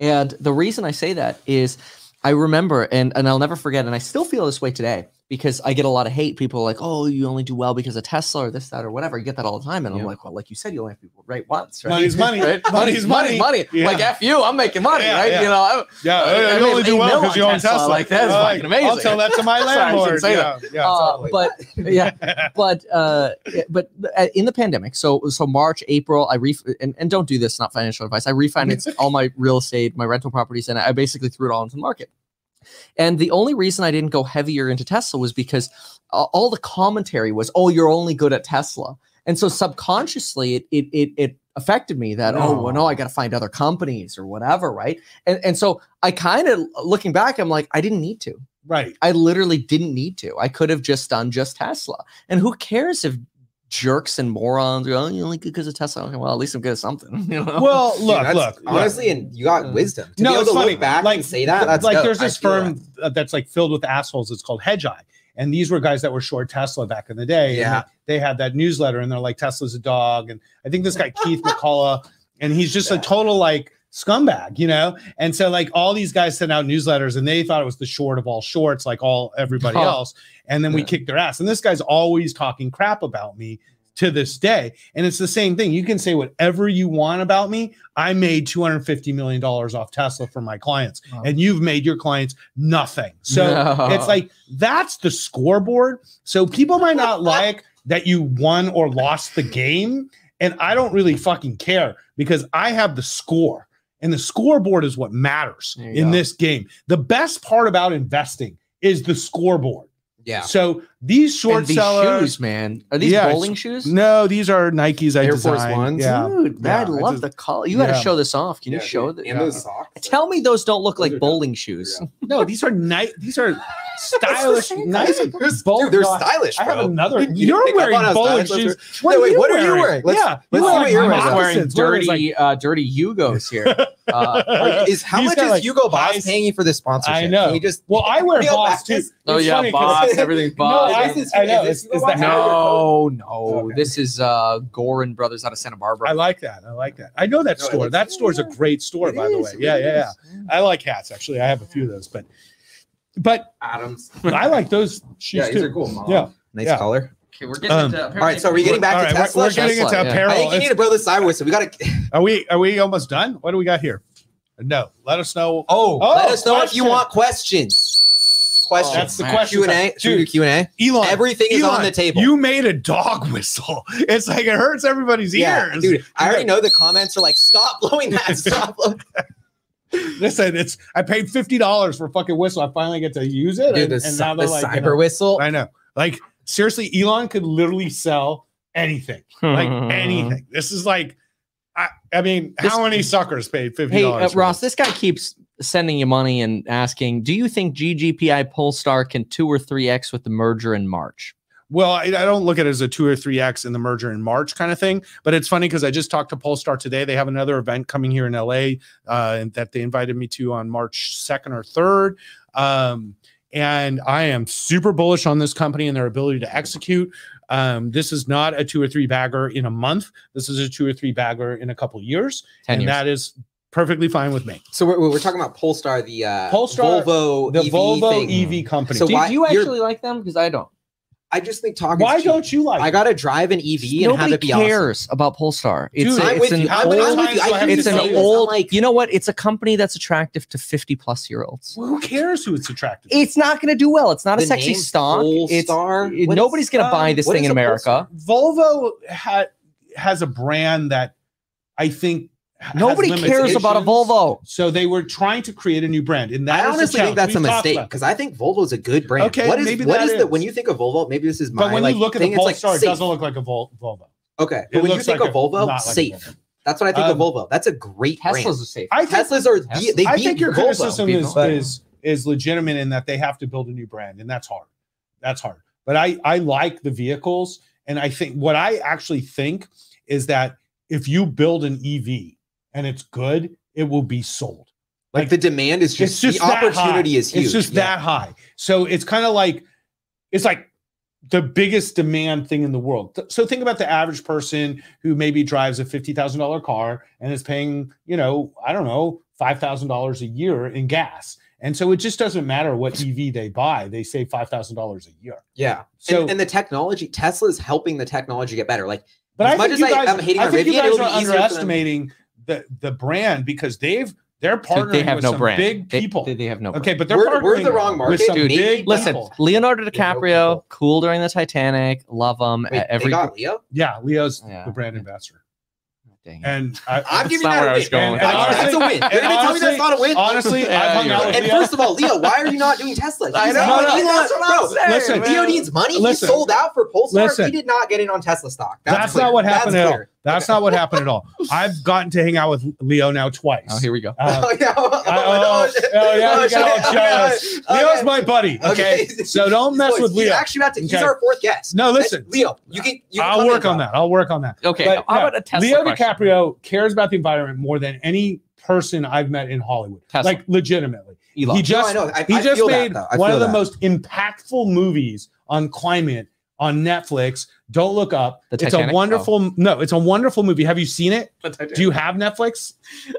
And the reason I say that is I remember, and, and I'll never forget, and I still feel this way today because I get a lot of hate. People are like, oh, you only do well because of Tesla or this, that, or whatever. You get that all the time. And Yeah. I'm like, well, like you said, you only have people right once, right? Money's money. Right? Money's money. money. Yeah. Like F you, I'm making money, Yeah, right? yeah. You know, I, Yeah, I you mean, only do they well know because you own Tesla, Tesla. like, that is Uh, fucking amazing. I'll tell that to my Sorry, I shouldn't landlord. say yeah, that. yeah, uh, totally. but yeah, but uh, yeah, but uh, in the pandemic, so so March, April, I ref and, and don't do this, not financial advice. I refinanced all my real estate, my rental properties, and I basically threw it all into the market. And the only reason I didn't go heavier into Tesla was because uh, all the commentary was, "Oh, you're only good at Tesla," and so subconsciously it it it, it affected me that oh well, no, I got to find other companies or whatever, right? And and so I kind of looking back, I'm like, I didn't need to. right. I literally didn't need to. I could have just done just Tesla. And who cares if jerks and morons are oh, you're only good because of Tesla? Okay, well, at least I'm good at something. You know? Well, look, that's- look, look. honestly, and you got wisdom to No, be able it's to funny. look back Like, and say that. That's like dope. there's this firm that. that's like filled with assholes. It's called Hedge Hedgeye, and these were guys that were short Tesla back in the day. Yeah. they, they had that newsletter, and they're like Tesla's a dog, and I think this guy Keith McCullough, and he's just a total like scumbag, you know. And so like all these guys sent out newsletters, and they thought it was the short of all shorts, like all everybody Oh. else. And then we kicked their ass. And this guy's always talking crap about me to this day. And it's the same thing. You can say whatever you want about me. I made $250 million off Tesla for my clients, and you've made your clients nothing. So No. it's like that's the scoreboard. So people might not like that you won or lost the game. And I don't really fucking care because I have the score. And the scoreboard is what matters in go. this game. The best part about investing is the scoreboard. Yeah. So these short and these sellers, shoes, man. Are these Yeah, bowling shoes? no, these are Nikes I Air Force designed. Ones? Yeah. Dude, Yeah, I I love just- the color. You got to yeah. show this off. Can you show dude. that? And those socks. Tell me those don't look Those like dope. bowling shoes. Yeah. No, these are nice. These are stylish, nice. Dude, bowl- Dude, they're no, I- stylish, I have another. You- You're you pick up wearing bowling shoes. those are. No, wait, what are you wearing? Let's- yeah, let's you see what you're like wearing. I'm wearing moccasins, where it's dirty, like- uh, dirty Yugos here. Uh, Is how He's much got, is like, Hugo Boss paying you for this sponsorship? I know. Can you just well, I wear Boss back too. this- oh yeah, boss. Everything's boss. I- Is this- I know. is Is, this is the the? No, no. Okay. This is uh Goorin Brothers out of Santa Barbara. I like that. I like that. I know that No, That store. is That store's a great store, It by the way. it Yeah, yeah, yeah. I like hats actually. I have a few of those, but but Adams. I like those shoes Yeah, these too. are cool. Mom. Yeah. Nice Yeah. color. Okay, we're getting Um, into. All right, so are we getting back All to right, we're- Tesla? We're, getting Tesla, into yeah. apparel. I think you need to blow this sideways. So we got to. Are we are we almost done? What do we got here? No. Let us know. Oh, Oh, let us know if you want questions. Questions. That's the man. question. Q and A. Should we do Q and A? Elon. Everything is on the table. You made a dog whistle. It's like it hurts everybody's yeah, ears. dude. I already know the comments are like, "Stop blowing that! Stop!" blowing Listen, it's I paid fifty dollars for a fucking whistle. I finally get to use it. Dude, and, the, and now the they're like, cyber you know, whistle. I know. Like seriously, Elon could literally sell anything. Like anything. This is like I, I mean, This- how many suckers paid fifty Hey, dollars? uh, Ross, this guy keeps sending you money and asking, "Do you think GGPI Polestar can two or three x with the merger in March?" Well, I, I don't look at it as a two or three X in the merger in March kind of thing. But it's funny because I just talked to Polestar today. They have another event coming here in LA uh, that they invited me to on March 2nd or 3rd. Um, and I am super bullish on this company and their ability to execute. Um, this is not a two or three bagger in a month. This is a two or three bagger in a couple years. And years. that is perfectly fine with me. So we're, we're talking about Polestar, the uh, Polestar, Volvo, The EV Volvo thing. EV company. So do, why- do you actually like them? Because I don't. I just think talking. Why don't you like I gotta drive an EV and have Nobody it be awesome. cares about Polestar. It's, Dude, a- I'm it's with an you. Old- I'm with you. I It's hear you it's an say this. I'm old. like, you know what? It's a company that's attractive to fifty plus year olds. Well, who cares who it's attractive to? It's not going to do well. It's not a sexy stock. It's Polestar? it- What nobody's is- going to buy this thing in a America. Volvo ha- has a brand that I think has Nobody cares about a. Volvo. So they were trying to create a new brand, and that I is honestly think that's a We've talked mistake because I think Volvo's a good brand. Okay, what is maybe what that is the when you think of Volvo? Maybe this is my But when like, you look at thing, the it's like Polestar, it doesn't look like a Vol- Volvo. Okay, It but when you think like of Volvo, not like a safe. Volvo. That's what I think of Um, Volvo. That's a great Tesla's brand. a safe. I think, Teslas are the, Tesla- they I think your Volvo. criticism is, is is legitimate in that they have to build a new brand, and that's hard. That's hard. But I I like the vehicles, and I think what I actually think is that if you build an EV and it's good, it will be sold. like the demand is just, just the opportunity is huge. It's just Yeah. that high. So it's kind of like it's like the biggest demand thing in the world. So think about the average person who maybe drives a fifty thousand dollar car and is paying, you know, I don't know, five thousand dollars a year in gas. And so it just doesn't matter what EV they buy; they save five thousand dollars a year. Yeah. So- and, and the technology, Tesla is helping the technology get better. Like But As I much think as you I- I'm hating I think you guys are underestimating the the brand because they've they're partnering Dude, they have with no some brand. big They- people. They, they have no. brand. okay, but they're We're- we're partnering the wrong with market. some Dude, big Listen, people. Leonardo DiCaprio, people. cool during the Titanic. Love him. wait, Every they got Leo. Yeah, Leo's Yeah. the brand ambassador, Dang it. and I, I'm That's giving not that where a I was win. going And- with and that. that's a win. You're gonna tell me honestly- that's not a win? honestly, Yeah, I've hung out right. with And Leo. first of all, Leo, why are you not doing Tesla? I know, not- no, that's what I'm bro, saying, listen. Leo needs money. Listen. he sold out for Polestar. Listen. he did not get in on Tesla stock. That's, clear. not what happened That's at all. Clear. That's not what happened at all. I've gotten to hang out with Leo now twice. Oh, here we go. Uh, oh, yeah. Oh, oh, shit. oh, yeah, Oh, you got all jealous. Okay. Leo's my buddy. Okay, Okay. so don't mess Boys, with He's Leo. actually about to. He's Okay. our fourth guest. No, listen. Leo, you can. You can I'll come work in, on that. I'll work on that. Okay, But, how yeah, about a Tesla Leo question? DiCaprio cares about the environment more than any person I've met in Hollywood. Tesla. Like legitimately. Elon. He just No, I know. I- he I just feel that, made one feel of the most impactful movies on climate on Netflix. Don't look up. The it's Titanic? a wonderful no, it's a wonderful movie. Have you seen it? Do you have Netflix?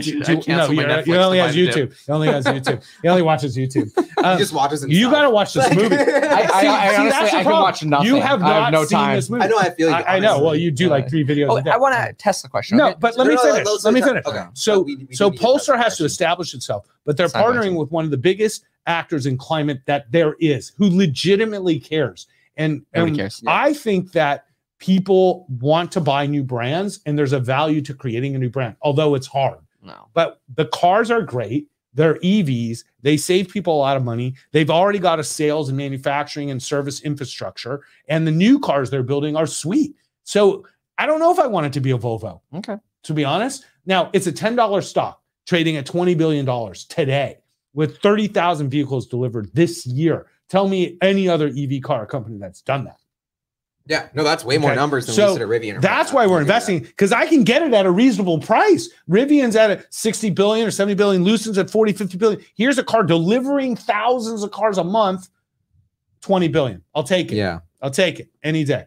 Do- do- I no, my you're- Netflix he only to has buy the YouTube. He only has YouTube. He only watches YouTube. He Um, just watches. you got to watch this movie. I, I, See- I, I that's honestly, the I can problem. watch nothing. You have I not have no seen time. this movie. I know. I feel you. I, I know. Well, you do like three videos Oh, a day. I want to test the question. No, okay? but let No, me no, no, finish. let's Let me finish. Okay. So, We- we so need Polestar has to establish itself, but they're partnering with one of the biggest actors in climate that there is, who legitimately cares. And, Nobody and cares. I think that people want to buy new brands, and there's a value to creating a new brand, although it's hard. No. But the cars are great. They're EVs. They save people a lot of money. They've already got a sales and manufacturing and service infrastructure. And the new cars they're building are sweet. So I don't know if I want it to be a Volvo, Okay. to be honest. Now, it's a $10 stock trading at $20 billion today with 30,000 vehicles delivered this year. Tell me any other EV car company that's done that. Yeah, no, that's way more Okay. numbers than So, we said at Rivian. That's why we're give you that. investing because I can get it at a reasonable price. Rivian's at a 60 billion or 70 billion, Lucid's at 40, 50 billion. Here's a car delivering thousands of cars a month, 20 billion. I'll take it. Yeah. I'll take it any day.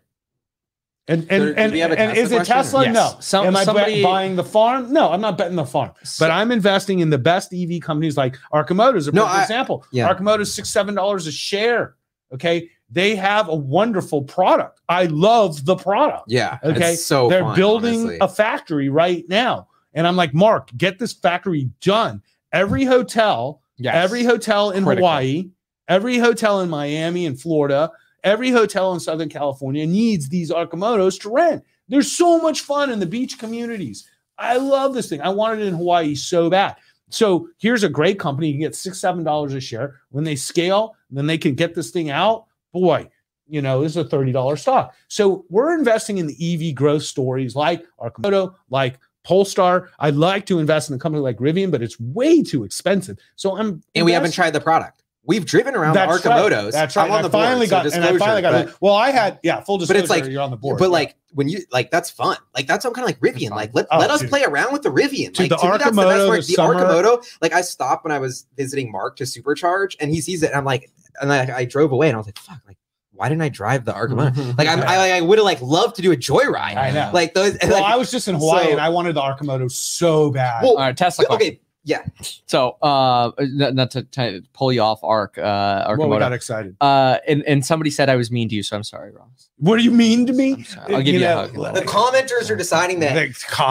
And So, and do and, we have a and is it? Tesla? Yes. No. Some- Am I bet- somebody- buying the farm? No, I'm not betting the farm. But I'm investing in the best EV companies like Arcimoto is a No, perfect I- example. yeah. Arcimoto's six, seven dollars a share. Okay. They have a wonderful product. I love the product. Yeah. Okay, It's so they're fun, building honestly. a factory right now, and I'm like, Mark, get this factory done. Every hotel, Yes. every hotel in Critical. Hawaii, every hotel in Miami and Florida, every hotel in Southern California needs these Arcimotos to rent. There's so much fun in the beach communities. I love this thing. I wanted it in Hawaii so bad. So here's a great company. You can get six, seven dollars a share. When they scale, then they can get this thing out. Boy, you know, this is a $30 stock. So we're investing in the EV growth stories like Arcimoto, like Polestar. I'd like to invest in a company like Rivian, but it's way too expensive. So I'm and we haven't tried the product. We've driven around That's the right. That's right. I'm on And the I finally board, got so and I finally got disclosure, it. Well, I had yeah, full disclosure. But it's like- you're on the board. But yeah. like when you like that's fun. Like that's what kind of like Rivian. Like let, Oh, let us dude. play around with the Rivian. Dude, like the to me, that's the Arcimoto best part. this The summer- Arcimoto. Like I stopped when I was visiting Mark to supercharge, and he sees it, and I'm like, and I, I drove away, and I was like, fuck, like why didn't I drive the Arcimoto? Like I'm, I, I would have like loved to do a joyride. I know. Like those. well, like, I was just in Hawaii so- and I wanted the Arcimoto so bad. Well, All right, Tesla. okay, yeah. So, uh, not, not to, to pull you off arc, uh, well, we got excited. Uh, and, and somebody said I was mean to you, so I'm sorry, Ross. What do you mean to me? I'm sorry. I'll give you, know, a hug. The commenters are deciding that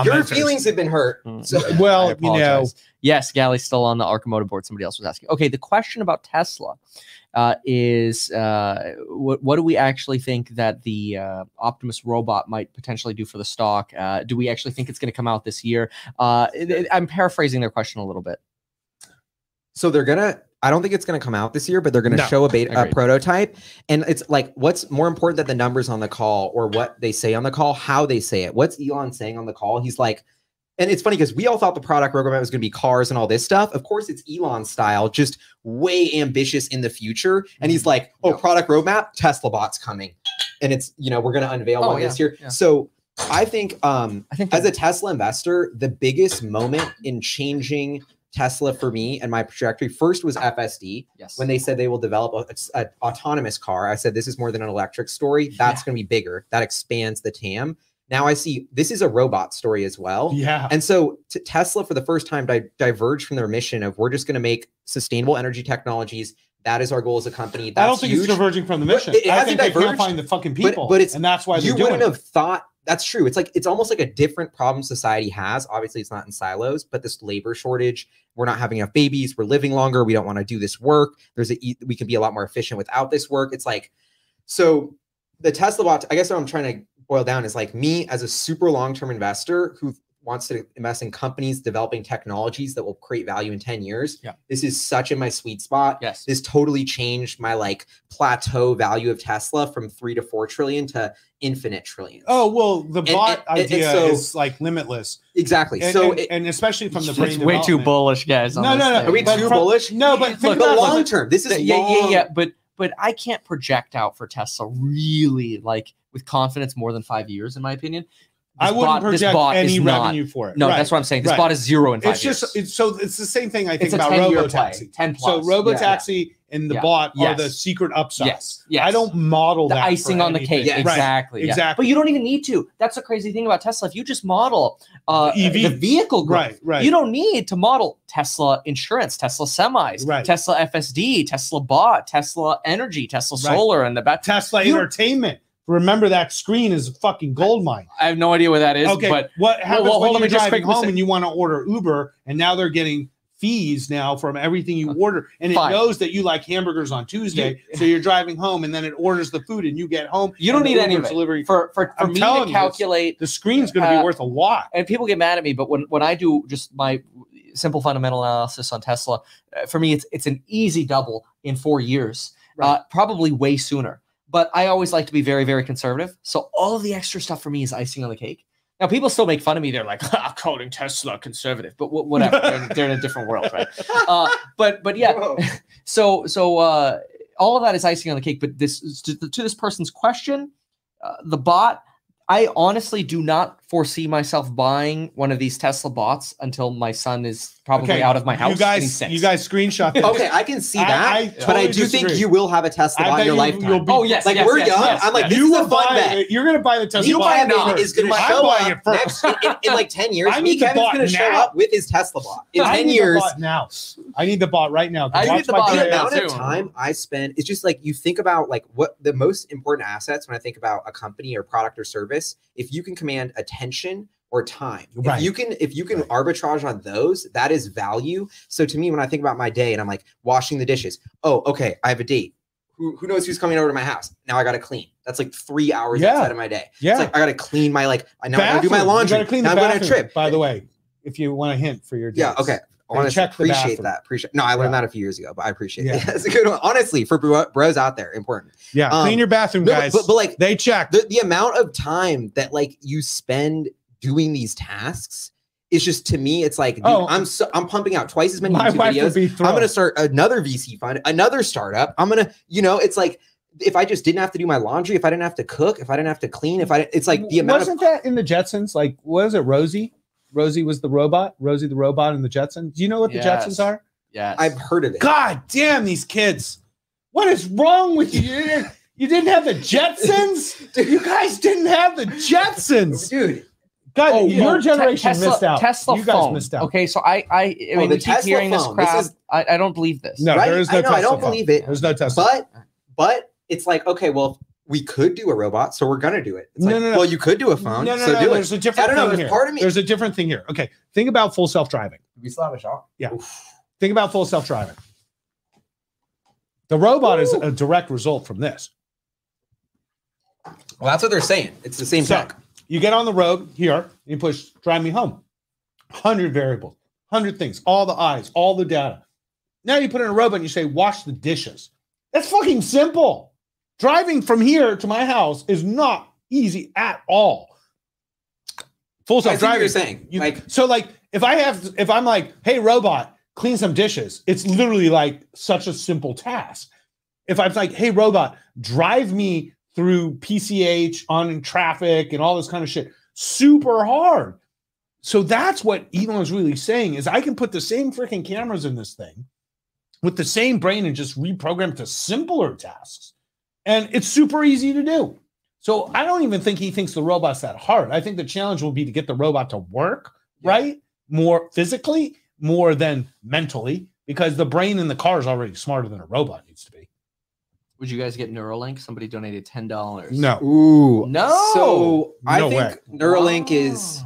your feelings have been hurt. Mm. So Well, you know. Yes, Gali's still on the Arcimoto board. Somebody else was asking. Okay, the question about Tesla uh, is uh, what, what do we actually think that the uh, Optimus robot might potentially do for the stock? Uh, do we actually think it's going to come out this year? Uh, I'm paraphrasing their question a little bit. so they're gonna I don't think it's going to come out this year, but they're going to No, show a beta a prototype. And it's like, what's more important than the numbers on the call or what they say on the call, how they say it. What's Elon saying on the call? He's like, and it's funny because we all thought the product roadmap was going to be cars and all this stuff. Of course, it's Elon style, just way ambitious in the future. And he's like, oh, Yeah. product roadmap, Tesla bot's coming. And it's, you know, we're going to unveil Oh, one yeah, this year. yeah. So I think um, I think as a Tesla investor, the biggest moment in changing Tesla for me and my trajectory first was FSD yes. when they said they will develop a, a autonomous car. I said this is more than an electric story. That's going to be bigger. That expands the TAM. Now I see this is a robot story as well. Yeah. And so Tesla, for the first time, di- diverged from their mission of we're just going to make sustainable energy technologies. That is our goal as a company. That's I don't think huge. it's diverging from the mission. it I hasn't think they can't diverged, find the fucking people. but it's- and that's why you doing wouldn't it. have thought that's true. It's like it's almost like a different problem society has. Obviously, it's not in silos, but this labor shortage. We're not having enough babies. We're living longer. We don't want to do this work. There's a we can be a lot more efficient without this work. It's like so the Tesla bot. I guess what I'm trying to boil down is like me as a super long term investor who wants to invest in companies developing technologies that will create value in 10 years. Yeah. This is such in my sweet spot yes. this totally changed my like plateau value of Tesla from three to four trillion to infinite trillions. Oh well, the bot and- and idea so- is like limitless. exactly. And, so and, it- and especially from the It's brain way too bullish, guys. on No, no, no. thing. are we but too from- bullish? No, but Look, think the long term. This is yeah, yeah, yeah, but but I can't project out for Tesla really like with confidence more than five years, in my opinion. I wouldn't bot- project any not- revenue for it. No, Right. that's what I'm saying. This right. bot is zero in five It's just years. it's so it's the same thing I think It's about 10-year play, RoboTaxi. 10 So plus. RoboTaxi and the Yeah. bot are the secret upsides. yes, yes. I don't model the icing on the cake. Yeah, Right. Exactly. yeah. exactly. But you don't even need to. That's the crazy thing about Tesla. If you just model uh, The vehicle growth, Right, right. you don't need to model Tesla insurance, Tesla semis, Right. Tesla FSD, Tesla bot, Tesla energy, Tesla solar, and the back. Tesla You- Entertainment. Remember that screen is a fucking gold mine. I have no idea what that is, okay, but what happens well, hold when you're just driving home and you want to order Uber, and now they're getting fees now from everything you order, and it Fine. knows that you like hamburgers on Tuesday, so you're driving home, and then it orders the food, and you get home. You don't need any delivery. for for, for I'm me to calculate the screen's going to be uh, worth a lot. and people get mad at me, but when when I do just my simple fundamental analysis on Tesla, uh, for me it's it's an easy double in four years, uh, probably way sooner. But I always like to be very very conservative, so all of the extra stuff for me is icing on the cake. Now people still make fun of me. They're like, ah, calling Tesla conservative, but wh- whatever. they're, in- they're in a different world, right? Uh, but but yeah, Whoa. so so uh, all of that is icing on the cake. But this to, to this person's question, uh, the bot. I honestly do not foresee myself buying one of these Tesla bots until my son is probably Okay, out of my house. You guys, you guys screenshot this. Okay, I can see I- that, I but I totally do think you will have a Tesla bot in your you- lifetime. you'll be- oh yes, like yes, we're yes, young. yes, I'm like, yes. this you is will a fun buy bet. You're going to buy the Tesla. You bot buy it first. going to I'll show buy up it first. next in, in like ten years. I Me, need the Kevin's going to show up with his Tesla bot in I ten years. now. I need the bot right now. I need the bot the right video. now, amount of time I spend it's just like you think about like what the most important assets when I think about a company or product or service. If you can command attention or time, Right. if you can if you can Right. arbitrage on those, that is value. So to me, when I think about my day and I'm like washing the dishes, oh okay, I have a date. Who, who knows who's coming over to my house? Now I got to clean. That's like three hours Yeah. outside of my day. Yeah. It's like I got to clean my like. I now I got to do my Bathroom. You laundry. gotta clean now the I'm going bathroom, to trip. By the way, if you want a hint for your Yeah. Okay. Honestly, appreciate that. Appreciate. No, I learned Yeah. that a few years ago, but I appreciate Yeah. it. That's a good one. Honestly, for bros out there, important. Yeah, Um, clean your bathroom, No, but- guys. but, like they check the, the amount of time that like you spend doing these tasks it's just to me, it's like dude, Oh. I'm so I'm pumping out twice as many My videos. I'm gonna start another VC fund, another startup. I'm gonna, you know, it's like if I just didn't have to do my laundry, if I didn't have to cook, if I didn't have to clean, if I didn't, it's like the amount Wasn't of that in the Jetsons? Like, was it, Rosie? Rosie was the robot. Rosie the robot and the Jetsons. Do you know what the Yes. Jetsons are? Yes. I've heard of it. God damn these kids! What is wrong with you? You didn't, have the Jetsons. you guys didn't have the Jetsons. Dude, God, Oh, your well, generation Tesla, missed out. Tesla you guys phone. missed out. Okay, so I I, I oh, mean Oh, the we keep Tesla hearing this phone. This crap. is- I, I don't believe this. No, right? there is no I know, I don't phone. believe it. There's no Tesla. But but it's like okay, well, we could do a robot, so we're gonna do it. It's No, like, no, no. well, you could do a phone, no, no, so no. do There's it. a different I don't know, thing there's here. part of me- There's a different thing here. Okay, think about full self driving. We still have a shot. Yeah. Think about full self driving. The robot is a direct result from this. Well, that's what they're saying. It's the same So, tech. You get on the road here, you push drive me home. 100 variables, 100 things, all the eyes, all the data. Now you put in a robot and you say, wash the dishes. That's fucking simple. Driving from here to my house is not easy at all. Full self driving. you're saying. You- like, so like if I have if I'm like, hey robot, clean some dishes, it's literally like such a simple task. If I'm like, hey robot, drive me through PCH on traffic and all this kind of shit, super hard. So that's what Elon's really saying is I can put the same freaking cameras in this thing with the same brain and just reprogram to simpler tasks. And it's super easy to do. So I don't even think he thinks the robot's that hard. I think the challenge will be to get the robot to work Yeah. right more physically, more than mentally, because the brain in the car is already smarter than a robot needs to be. Would you guys get Neuralink? Somebody donated ten dollars. No, Ooh. No. So I No think way. Neuralink is.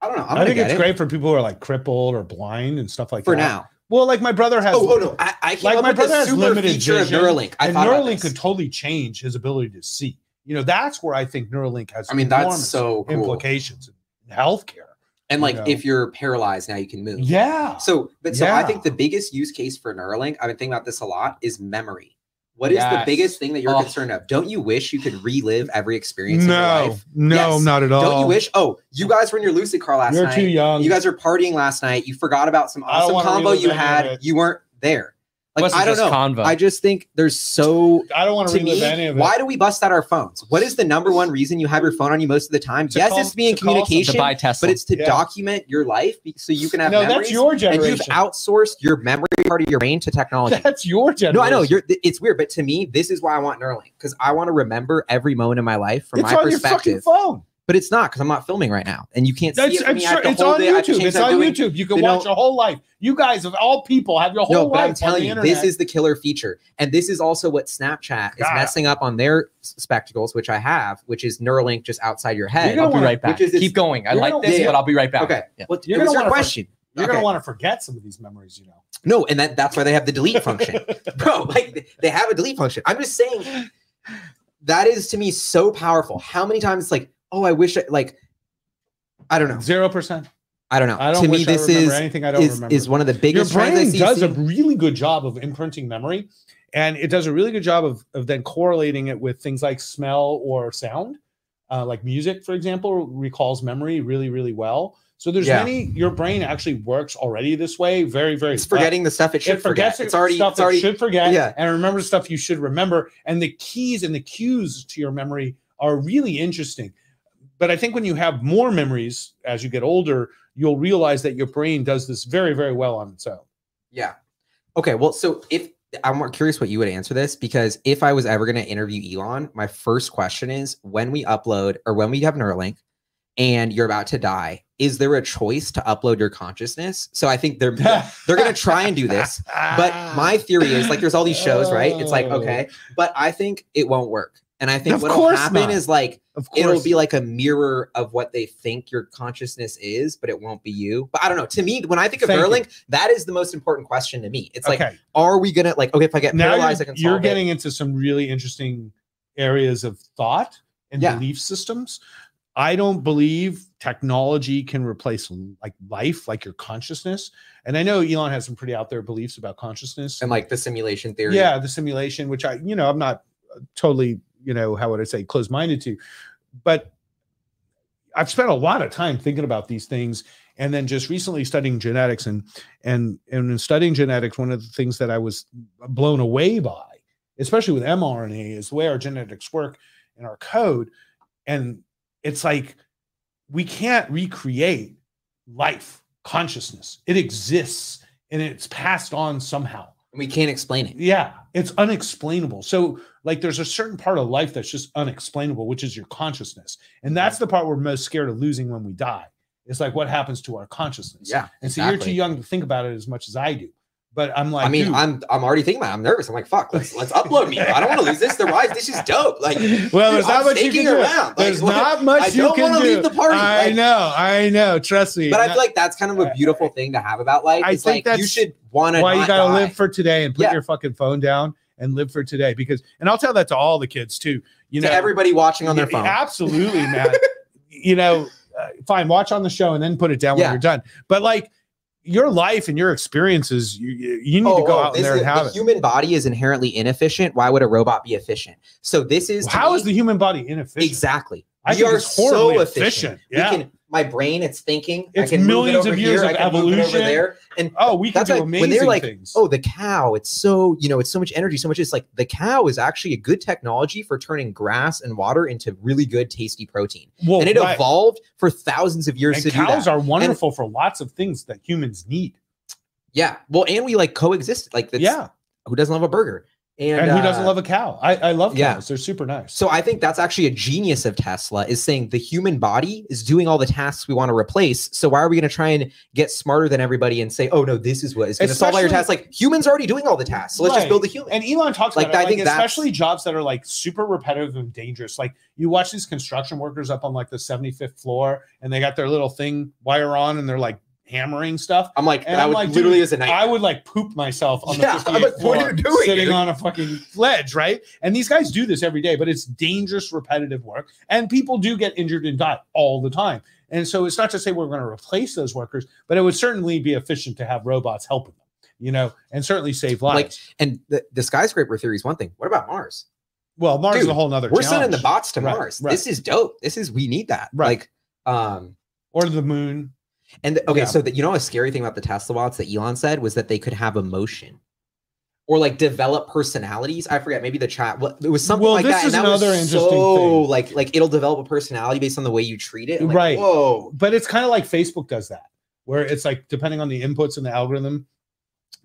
I don't know. I'm i think get it's it great for people who are like crippled or blind and stuff like for that. For now. Well, like my brother has. oh, oh no, I, I like my brother the has limited vision, of Neuralink. I and thought Neuralink could totally change his ability to see. You know, that's where I think Neuralink has. I mean, that's so cool. implications in healthcare. And like, you know. if you're paralyzed now, you can move. Yeah. So, but so I think the biggest use case for Neuralink, I've been thinking about this a lot, is memory. What is Yes. the biggest thing that you're Oh. concerned of? Don't you wish you could relive every experience of your No, life? no, Yes. not at all. Don't you wish? Oh, you guys were in your lucid car last night. You're too young. You guys were partying last night. You forgot about some awesome combo you had. You weren't there. Like Wasn't I don't just know. Convo. I just think there's so I don't want to To relive me, any of it. why do we bust out our phones? What is the number one reason you have your phone on you most of the time? To yes, call- it's to be in to call to communication, buy Tesla. but it's to Yeah. document your life so you can have no, memories. that's your and generation. you've outsourced your memory part of your brain to technology. that's your generation. No, I know you're. It's weird, but to me, this is why I want Neuralink because I want to remember every moment in my life from it's my on your fucking perspective. phone. But it's not because I'm not filming right now, and you can't see That's it. it's, I have to it's on it. I have to YouTube. It's on doing. YouTube. You can watch your whole life. You guys of all people have your whole No, life. but I'm telling you, internet. this is the killer feature, and this is also what Snapchat is messing up on their spectacles, which I have, which is Neuralink just outside your head. I'll be right back. Keep going. I like this, Yeah, but I'll be right back. Okay. Yeah. You're it gonna wanna question? You're Okay. gonna want to forget some of these memories. You know. No, and that, that's why they have the delete function. Bro, like they- they have a delete function. I'm just saying that is to me so powerful. How many times it's like, oh, I wish I like I don't know. Zero percent. I don't know. I don't to me, this is anything I don't is, remember. is one of the your biggest I brain does a really good job of imprinting memory and it does a really good job of, of then correlating it with things like smell or sound uh, like music for example recalls memory really really well so there's Yeah. many your brain actually works already this way very very it's forgetting the stuff it should it forgets forget. It's already stuff it's already that should forget yeah. and remember stuff you should remember and the keys and the cues to your memory are really interesting but i think when you have more memories as you get older you'll realize that your brain does this very very well on its own Yeah. Okay. Well, so if I'm more curious what you would answer this because if I was ever going to interview Elon, my first question is when we upload or when we have Neuralink and you're about to die, is there a choice to upload your consciousness? So I think they're they're going to try and do this. But my theory is like there's all these shows, right? It's like Oh. okay, but I think it won't work. And I think Of what'll happen not. is like of course it'll be like a mirror of what they think your consciousness is, but it won't be you. But I don't know. To me, when I think of Thank you. That is the most important question to me. It's like, are we gonna like okay if I get now paralyzed, I can you're getting into some really interesting areas of thought and Yeah. belief systems i don't believe technology can replace like life like your consciousness and i know elon has some pretty out there beliefs about consciousness and like the simulation theory. yeah the simulation which i you know i'm not uh, totally you know how would i say closed minded to. But i've spent a lot of time thinking about these things and then just recently studying genetics and and and in studying genetics one of the things that i was blown away by especially with mrna is the way our genetics work in our code. And it's like we can't recreate life consciousness. It exists and it's passed on somehow we can't explain it. yeah, it's unexplainable. So, like, there's a certain part of life that's just unexplainable, which is your consciousness. And that's the part we're most scared of losing when we die. It's like what happens to our consciousness. Yeah, And so you're too young to think about it as much as I do. But I'm like, I mean, dude, I'm I'm already thinking about. It. I'm nervous. I'm like, fuck. Let's let's upload me. I don't want to lose this. The rise. This is dope. Like, well, there's dude, not I'm much you can do. Like, There's not much I don't wanna leave the party. I Like- know, I know. Trust me. But I Not- feel like that's kind of a beautiful thing to have about life. I It's think like you should want to. why you gotta live for today and put Yeah. your fucking phone down and live for today. Because, and I'll tell that to all the kids too. You to know, everybody watching on their phone. Absolutely, man. you know, uh, fine, watch on the show and then put it down Yeah. when you're done. But like, your life and your experiences, you you need to oh, go oh, out Oh, this there is- and have the it. human body is inherently inefficient. Why would a robot be efficient? So this is to How me- is the human body inefficient? exactly? I we are so efficient. efficient. Yeah. We can, my brain, it's thinking. It's I can millions over of years here, of I can move over evolution. there, and oh, we can do like amazing when they're like, things. oh, the cow, it's so, you know, it's so much energy, so much. It's like the cow is actually a good technology for turning grass and water into really good, tasty protein. well, and it right. evolved for thousands of years And to do cows that. are wonderful for lots of things that humans need. yeah. Well, and we like coexist. Like, that's, yeah, who doesn't love a burger? And, and, who doesn't uh, love a cow? I, I love cows. yeah. They're super nice. So I think that's actually a genius of Tesla is saying the human body is doing all the tasks we want to replace. So why are we going to try and get smarter than everybody and say, oh no, this is what is going to solve all your tasks? Like humans are already doing all the tasks. So let's just build a human. And Elon talks Like, about it, I like, think especially jobs that are like super repetitive and dangerous. Like you watch these construction workers up on like the 75th floor and they got their little thing wire on and they're like hammering stuff. I'm like, And that I'm would like, literally dude, is a nightmare. I would like poop myself on Yeah, the 58th like, what floor, are you doing, sitting dude? on a fucking ledge, right? And these guys do this every day, but it's dangerous, repetitive work, and people do get injured and die all the time. And so it's not to say we're going to replace those workers, but it would certainly be efficient to have robots helping them, you know, and certainly save lives. Like, and the, the skyscraper theory is one thing. What about Mars? well, Mars is a whole nother. We're sending the bots to Right, Mars. right. This is dope. This is we need that. Right. Like, um, or the moon. And okay, Yeah. so that you know a scary thing about the Tesla bots that Elon said was that they could have emotion. Or like develop personalities. I forget. Maybe the chat. Well, it was something Well, like this that. is and that another interesting so, thing. Like, like it'll develop a personality based on the way you treat it. Like, Right. Whoa. But it's kind of like Facebook does that, where it's like depending on the inputs in the algorithm,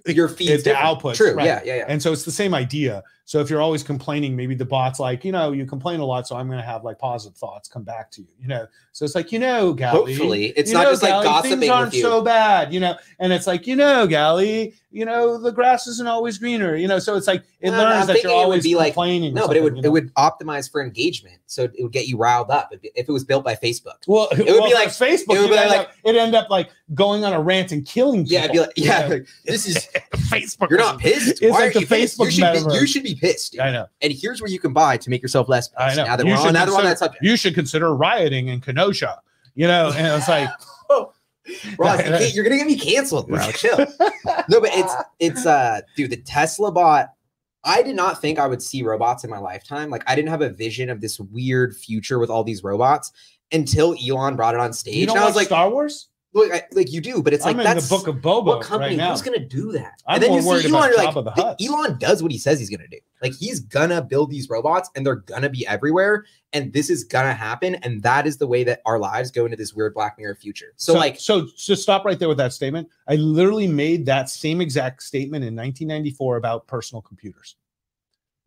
Your feed's the outputs. True. right. Yeah. Yeah. Yeah. And so it's the same idea. So if you're always complaining, maybe the bot's like, you know, you complain a lot, so I'm going to have like positive thoughts come back to you, you know. So it's like, you know, Gali, Hopefully, it's not know, just like Gali, gossiping Things aren't with you. so bad, you know. And it's like, you know, Gali, you know, the grass isn't always greener, you know. So it's like it No, learns that you're always be like- complaining. or no, but it would you it would optimize for engagement, so it would get you riled up if, it was built by Facebook. Well, it would well, be like- Facebook. it would be like- up, it'd end up like going on a rant and killing. Yeah, I'd be people, like, you yeah, know? like, this is Facebook. you're not pissed. It's Why like are the you pissed? Facebook you should, be, you should be pissed. dude. I know. And here's where you can buy to make yourself less pissed. I know. Now that You we're should on, now that we're on that consider- subject. You should consider rioting in Kenosha. You know, and it's like, Ross, you can't- you're gonna get me canceled, bro. Chill. no, but it's it's uh dude, the Tesla bot. I did not think I would see robots in my lifetime. Like I didn't have a vision of this weird future with all these robots until Elon brought it on stage. you don't and I was like, Star Wars? Look, I, like you do, but it's like I'm in that's the book of Bobo what company right now. who's gonna do that? I'm and then more you worried see about Elon, you're like, the th- Elon does what he says he's gonna do. Like he's gonna build these robots and they're gonna be everywhere, and this is gonna happen. And that is the way that our lives go into this weird Black Mirror future. So, like, so so stop right there with that statement. I literally made that same exact statement in 1994 about personal computers.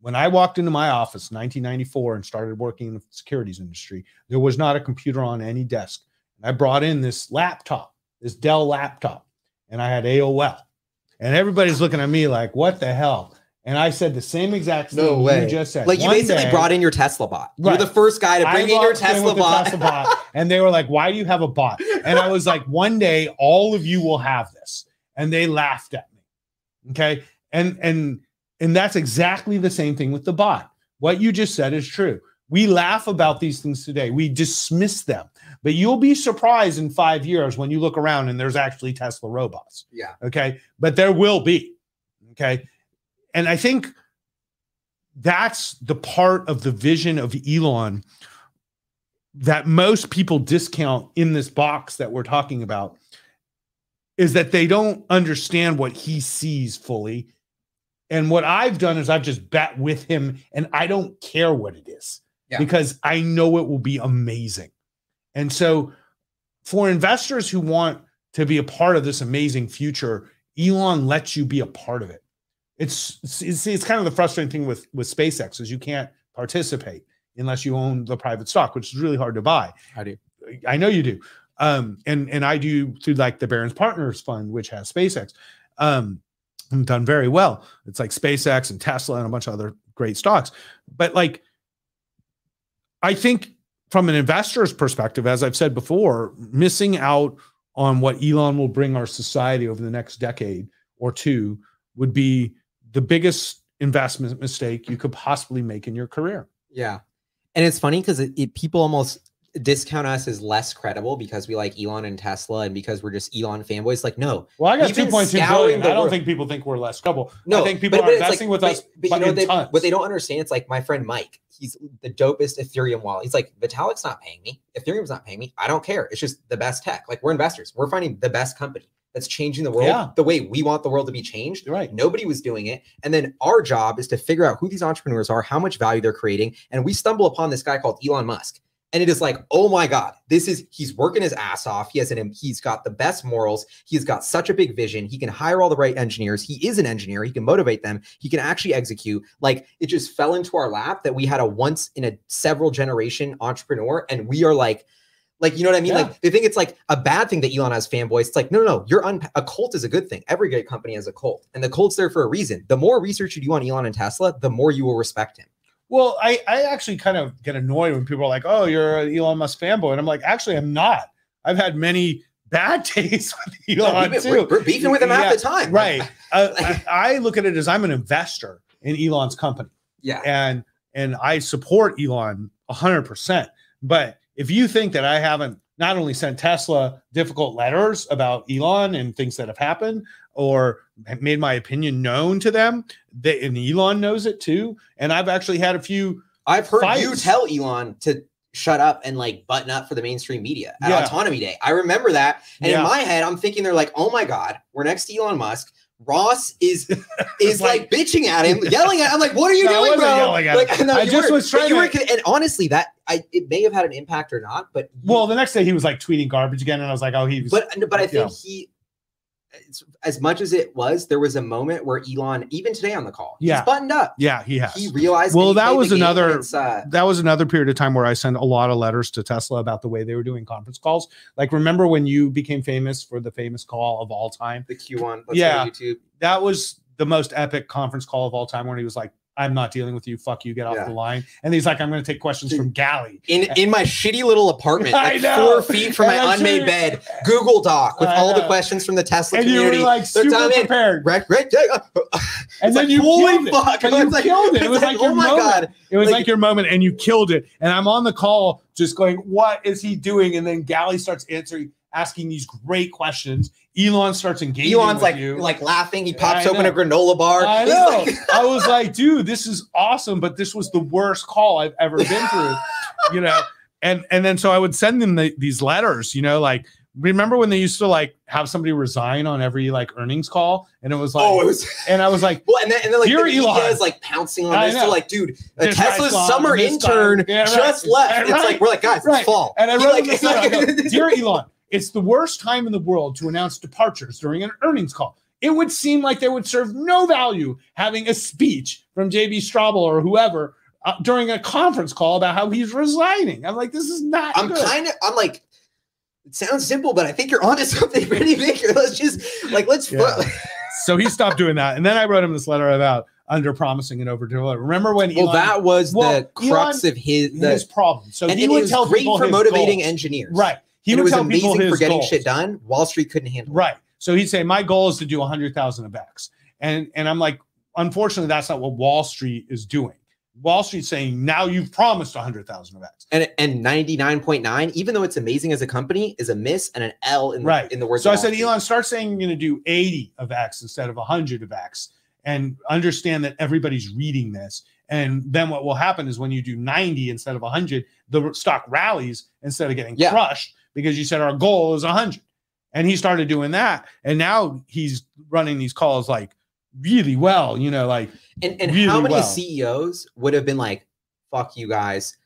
When I walked into my office in 1994 and started working in the securities industry, there was not a computer on any desk. And I brought in this laptop, this Dell laptop, and I had AOL. And everybody's looking at me like, "What the hell?" And I said the same exact thing No way. you just said. like you One basically day- brought in your Tesla bot. Right. You're the first guy to bring in your in Tesla bot. Tesla bot, and they were like, "Why do you have a bot?" And I was like, "One day, all of you will have this," and they laughed at me. Okay, and and and that's exactly the same thing with the bot. What you just said is true. We laugh about these things today. We dismiss them, but you'll be surprised in five years when you look around and there's actually Tesla robots. yeah. Okay. But there will be. Okay. And I think that's the part of the vision of Elon that most people discount in this box that we're talking about is that they don't understand what he sees fully. And what I've done is I've just bet with him and I don't care what it is Yeah. because I know it will be amazing. And so for investors who want to be a part of this amazing future, Elon lets you be a part of it. It's it's, it's kind of the frustrating thing with with SpaceX is you can't participate unless you own the private stock, which is really hard to buy. I do. I know you do. Um, and and I do through like the Baron's Partners Fund, which has SpaceX. Um, and done very well. It's like SpaceX and Tesla and a bunch of other great stocks. But like, I think from an investor's perspective, as I've said before, missing out on what Elon will bring our society over the next decade or two would be the biggest investment mistake you could possibly make in your career. Yeah. And it's funny because people almost discount us as less credible because we like Elon and Tesla and because we're just Elon fanboys. Like, no, Well, I got We've been 2.2 billion. I don't world. think people think we're less credible. no. I think people but- are but it's investing with but- us But, you know they, tons. what they don't understand, it's like my friend Mike. He's the dopest Ethereum wallet. He's like, Vitalik's not paying me. Ethereum's not paying me. I don't care. It's just the best tech. Like we're investors. We're finding the best company that's changing the world Yeah. the way we want the world to be changed. Right. Nobody was doing it. And then our job is to figure out who these entrepreneurs are, how much value they're creating. And we stumble upon this guy called Elon Musk. And it is like, oh my God, this is he's working his ass off. He has an he's got the best morals. He's got such a big vision. He can hire all the right engineers. He is an engineer. He can motivate them. He can actually execute. Like it just fell into our lap that we had a once in a several generation entrepreneur, and we are like, like you know what I mean? Yeah. Like they think it's like a bad thing that Elon has fanboys. It's like no, no, no. You're un- a cult is a good thing. Every great company has a cult, and the cult's there for a reason. The more research you do on Elon and Tesla, the more you will respect him. Well, I, I actually kind of get annoyed when people are like, "Oh, you're an Elon Musk fanboy," and I'm like, "Actually, I'm not. I've had many bad days with Elon been- too. we're, beefing with him Yeah, half the time. right? Uh, I, I look at it as I'm an investor in Elon's company, Yeah. and and I support Elon 100. percent But if you think that I haven't not only sent Tesla difficult letters about Elon and things that have happened, or made my opinion known to them, they, and Elon knows it too, and I've actually had a few I've heard you tell Elon to shut up and like button up for the mainstream media at Yeah. Autonomy Day. I remember that. And Yeah. in my head, I'm thinking they're like, oh my God, we're next to Elon Musk. Ross is is like, Like- bitching at him, yelling at him, I'm like, what are you No, doing, bro? yelling at like, him. I just were- was trying you were- to- and honestly, that I it may have had an impact or not, but Well, the next day he was like tweeting garbage again, and I was like, "Oh, he was." but but I yeah. think he as much as it was, there was a moment where Elon, even today on the call, Yeah. he's buttoned up. yeah, he has. He realized Well, he that was the game and another- uh, that was another period of time where I sent a lot of letters to Tesla about the way they were doing conference calls. Like, remember when you became famous for the famous call of all time? the Q1. Yeah. YouTube. That was the most epic conference call of all time, when he was like, "I'm not dealing with you. Fuck you. Get off Yeah. the line." And he's like, "I'm going to take questions Dude. from Gali." in in my shitty little apartment, like four feet from And my I'm unmade sure- bed, Google Doc with I all the questions from the Tesla And you community. were like They're super prepared. Right, right, yeah. And then like, you holy killed it. fuck! But I you like- killed it. It was like, oh your my moment. god, It was Like- like, your moment, and you killed it. And I'm on the call, just going, "What is he doing?" And then Gali starts answering, asking these great questions. Elon starts engaging. Elon's with like you. like laughing. He pops open a granola bar. I know. like- I was like, dude, this is awesome, but this was the worst call I've ever been through, you know. And and then so I would send them the, these letters, you know, like remember when they used to like have somebody resign on every like earnings call, and it was like, oh, it was. and I was like, Well, and then, and then like the Elon. is like pouncing on I this. Like, dude, a This Tesla's summer intern Yeah, right. just left. It's right. like we're like, guys, Right. it's fall. And I He, wrote like, this letter. Go, Dear Elon, it's the worst time in the world to announce departures during an earnings call. It would seem like there would serve no value having a speech from JB Straubel or whoever uh, during a conference call about how he's resigning. I'm like, this is not. I'm kind of, I'm like, it sounds simple, but I think you're onto something pretty big here. Let's just like, let's. Yeah. so he stopped doing that, and then I wrote him this letter about under promising and over delivering. Remember when Elon, well, that was Well, the crux of his. The, his problem? So and he would was tell great people for motivating goals. engineers, Right. He and it was tell people amazing his for getting goals. shit done. Wall Street couldn't handle. it. Right. So he'd say, My goal is to do 100,000 of X. And, and I'm like, unfortunately, that's not what Wall Street is doing. Wall Street's saying, Now you've promised 100,000 of X. And and ninety nine point nine, even though it's amazing as a company, is a miss and an L in the, Right. in the words. So I said, Street. Elon, start saying you're going to do 80 of X instead of 100 of X and understand that everybody's reading this. And then what will happen is when you do 90 instead of 100, the stock rallies instead of getting Yeah. crushed because you said our goal is 100. And he started doing that. And now he's running these calls like really well, you know, like And and really how many well. CEOs would have been like, "Fuck you guys,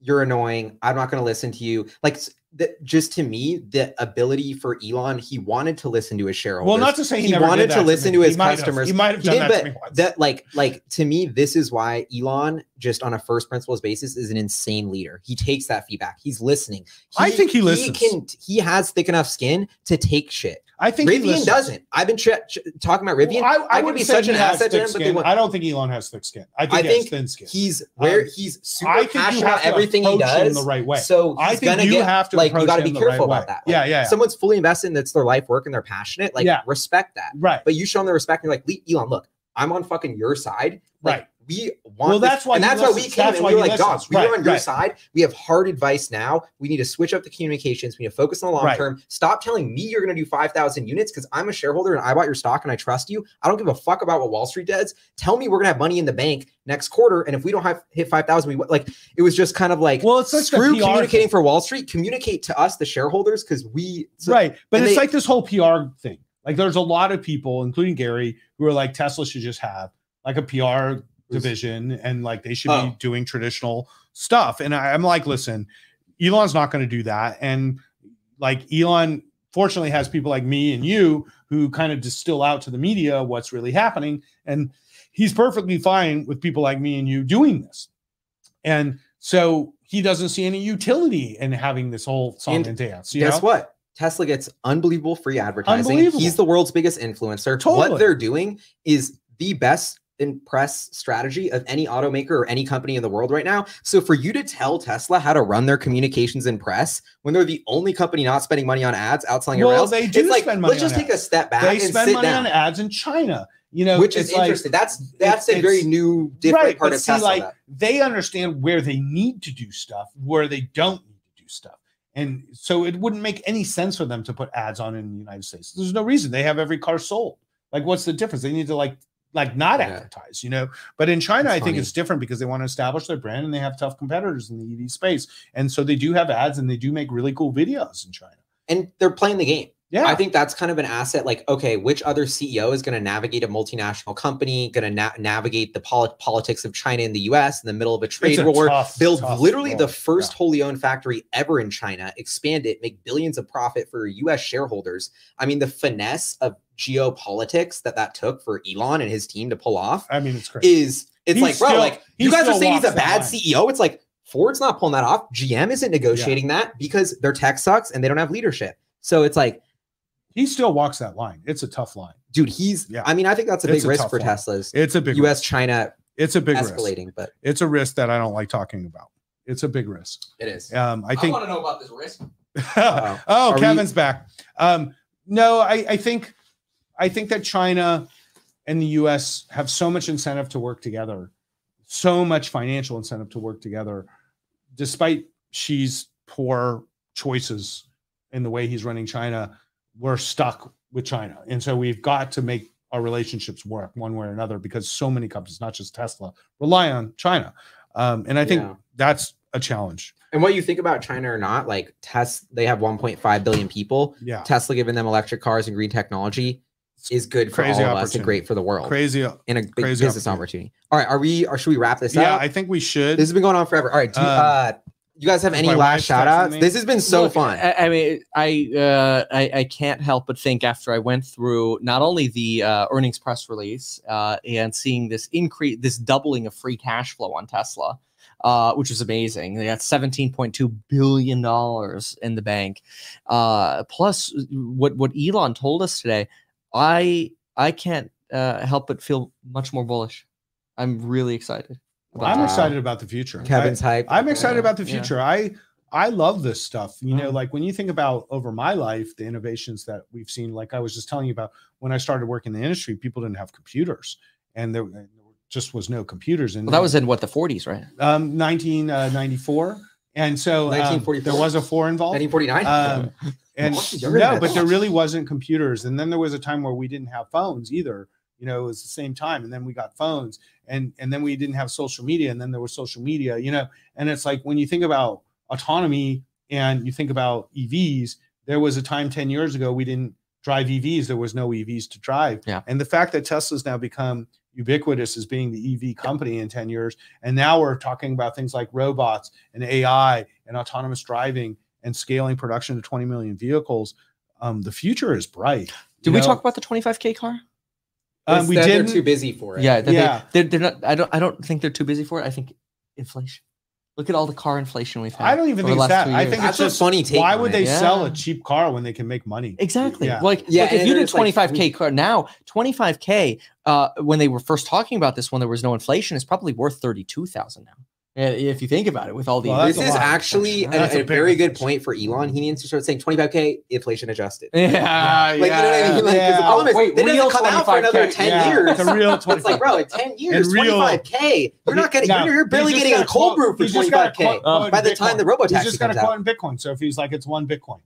you're annoying. I'm not going to listen to you." Like that, just to me, the ability for Elon, he wanted to listen to his shareholders. Well, not to say he, He never wanted that to listen to He his have. customers. He might have He done did, that to me but once. that like like to me, this is why Elon, just on a first principles basis, is an insane leader. He takes that feedback. He's listening. I think he listens. He can. He has thick enough skin to take shit. I think he Rivian doesn't. I've been ch- ch- talking about Rivian. Well, I, I, I would be such an asset to him, but they skin. want- I don't think Elon has thick skin. I think I he has thin skin. He's where Um, he's super I think you passionate have about everything he does. the right way. So I think you get have to like you got to be careful right about that. Yeah, Like, yeah, yeah. Someone's fully invested and it's their life work and they're passionate. Like Yeah. respect that. right. But you show them the respect. And you're like, Elon, look, I'm on fucking your side. Like, Right. We want Well, this- that's why and that's why we came That's and we were like, dog, listens. we Right, are on your right. side. We have hard advice now. We need to switch up the communications. We need to focus on the long Right. term. Stop telling me you're going to do 5,000 units because I'm a shareholder and I bought your stock and I trust you. I don't give a fuck about what Wall Street does. Tell me we're going to have money in the bank next quarter. And if we don't have hit 5,000, we like it was just kind of like, Well, it's screw communicating thing. for Wall Street. Communicate to us, the shareholders, because we so- right. But it's they- like this whole PR thing. Like there's a lot of people, including Gary, who are like Tesla should just have like a PR division and like they should Oh. be doing traditional stuff. And I, I'm like, listen, Elon's not going to do that. And like Elon fortunately has people like me and you who kind of distill out to the media what's really happening. And he's perfectly fine with people like me and you doing this. And so he doesn't see any utility in having this whole song and, And dance. You Guess know? what? Tesla gets unbelievable free advertising. Unbelievable. He's the world's biggest influencer. Totally. What they're doing is the best in press strategy of any automaker or any company in the world right now. So for you to tell Tesla how to run their communications and press when they're the only company not spending money on ads, outselling Well, else, they do like spend money let's just take a step back They and spend money down. on ads in China, you know, which is like- interesting. that's that's a very new, different right, part but of see, Tesla. like that- they understand where they need to do stuff, where they don't need to do stuff. And so it wouldn't make any sense for them to put ads on in the United States. There's no reason. They have every car sold. Like, what's the difference? They need to like like not Yeah. advertise, you know. But in China, That's I think funny. it's different because they want to establish their brand and they have tough competitors in the EV space. And so they do have ads and they do make really cool videos in China. and they're playing the game. Yeah. I think that's kind of an asset. Like, okay, which other CEO is going to navigate a multinational company, going to na- navigate the poli- politics of China and the US in the middle of a trade a war, tough, build tough literally the first Yeah. wholly owned factory ever in China, expand it, make billions of profit for US shareholders. I mean, the finesse of geopolitics that that took for Elon and his team to pull off I mean, it's crazy. is it's He like, bro, like you guys are saying he's a bad line. CEO. It's like Ford's not pulling that off. GM isn't negotiating that because their tech sucks and they don't have leadership. So it's like, he still walks that line. It's a tough line. dude, he's. Yeah. I mean, I think that's a big a risk for one. Teslas. It's a big U.S. risk. China It's a big risk. escalating, but It's a risk that I don't like talking about. It's a big risk. it is. Um, I think. I want to know about this risk. Uh-oh. oh, Are we- Kevin's back. Um, no, I, I think, I think that China and the U.S. have so much incentive to work together, so much financial incentive to work together, despite Xi's poor choices in the way he's running China. We're stuck with China, and so we've got to make our relationships work one way or another because so many companies, not just Tesla, rely on China, um, and I think Yeah. that's a challenge. And what you think about China or not, like Tesla, they have 1.5 billion people. Yeah, Tesla giving them electric cars and green technology is good for Crazy all of us and great for the world crazy. and a big crazy business opportunity. All right, are we? Or should we wrap this Yeah, up? Yeah, I think we should. this has been going on forever. All right, do you, Um, uh, you guys have any last wife shout outs? This has been so Look, fun. I, I mean, I, uh, I I can't help but think after I went through not only the uh, earnings press release uh, and seeing this increase, this doubling of free cash flow on Tesla, uh, which was amazing. They got seventeen point two billion dollars in the bank. Uh, plus, what what Elon told us today, I I can't uh, help but feel much more bullish. I'm really excited. about I'm that. excited about the future. Kevin's hype. I, am excited about the Yeah. future. I I love this stuff. You know, Mhm. like when you think about over my life, the innovations that we've seen. Like I was just telling you about when I started working in the industry, people didn't have computers, and there, there just was no computers. And Well, that was in what the 40s, right? um, 1994, and so um, 1944? there was a four involved. 1949. Um, and Well, you're in no, but there really wasn't computers. And then there was a time where we didn't have phones either. You know, it was the same time. And then we got phones, and and then we didn't have social media, and then there was social media. You know, and it's like when you think about autonomy and you think about EVs, there was a time 10 years ago we didn't drive EVs. There was no EVs to drive. Yeah. And the fact that Tesla's now become ubiquitous as being the EV company in 10 years, and now we're talking about things like robots and AI and autonomous driving and scaling production to 20 million vehicles. Um, the future is bright. Did you we know? talk about the 25k car? Um, we did. They're too busy for it. Yeah, they, Yeah. They, are they're not. I don't. I don't think they're too busy for it. I think inflation. Look at all the car inflation we've had. I don't even think it's that. I think That's it's a just funny take why would it. they sell a cheap car when they can make money? Exactly. Yeah. Like, Yeah, like if you did 25k car now, 25k uh, when they were first talking about this, when there was no inflation, is probably worth 32,000 now. Yeah, if you think about it, with all the Well, This is lot. actually a, That's a a big very good point for Elon. He needs to start saying 25k inflation adjusted. yeah, Like, you know what I mean? Like, 'cause Yeah. the problem is, Wait, they real didn't come out for another 10 Yeah, years. It's a real It's like, bro, in 10 years, real- 25k. You're not getting, No, you're, you're barely getting a got cold brew for he's just got 25k. quote By the time the robo he's just got comes a out, quote in Bitcoin. So if he's like, it's one Bitcoin.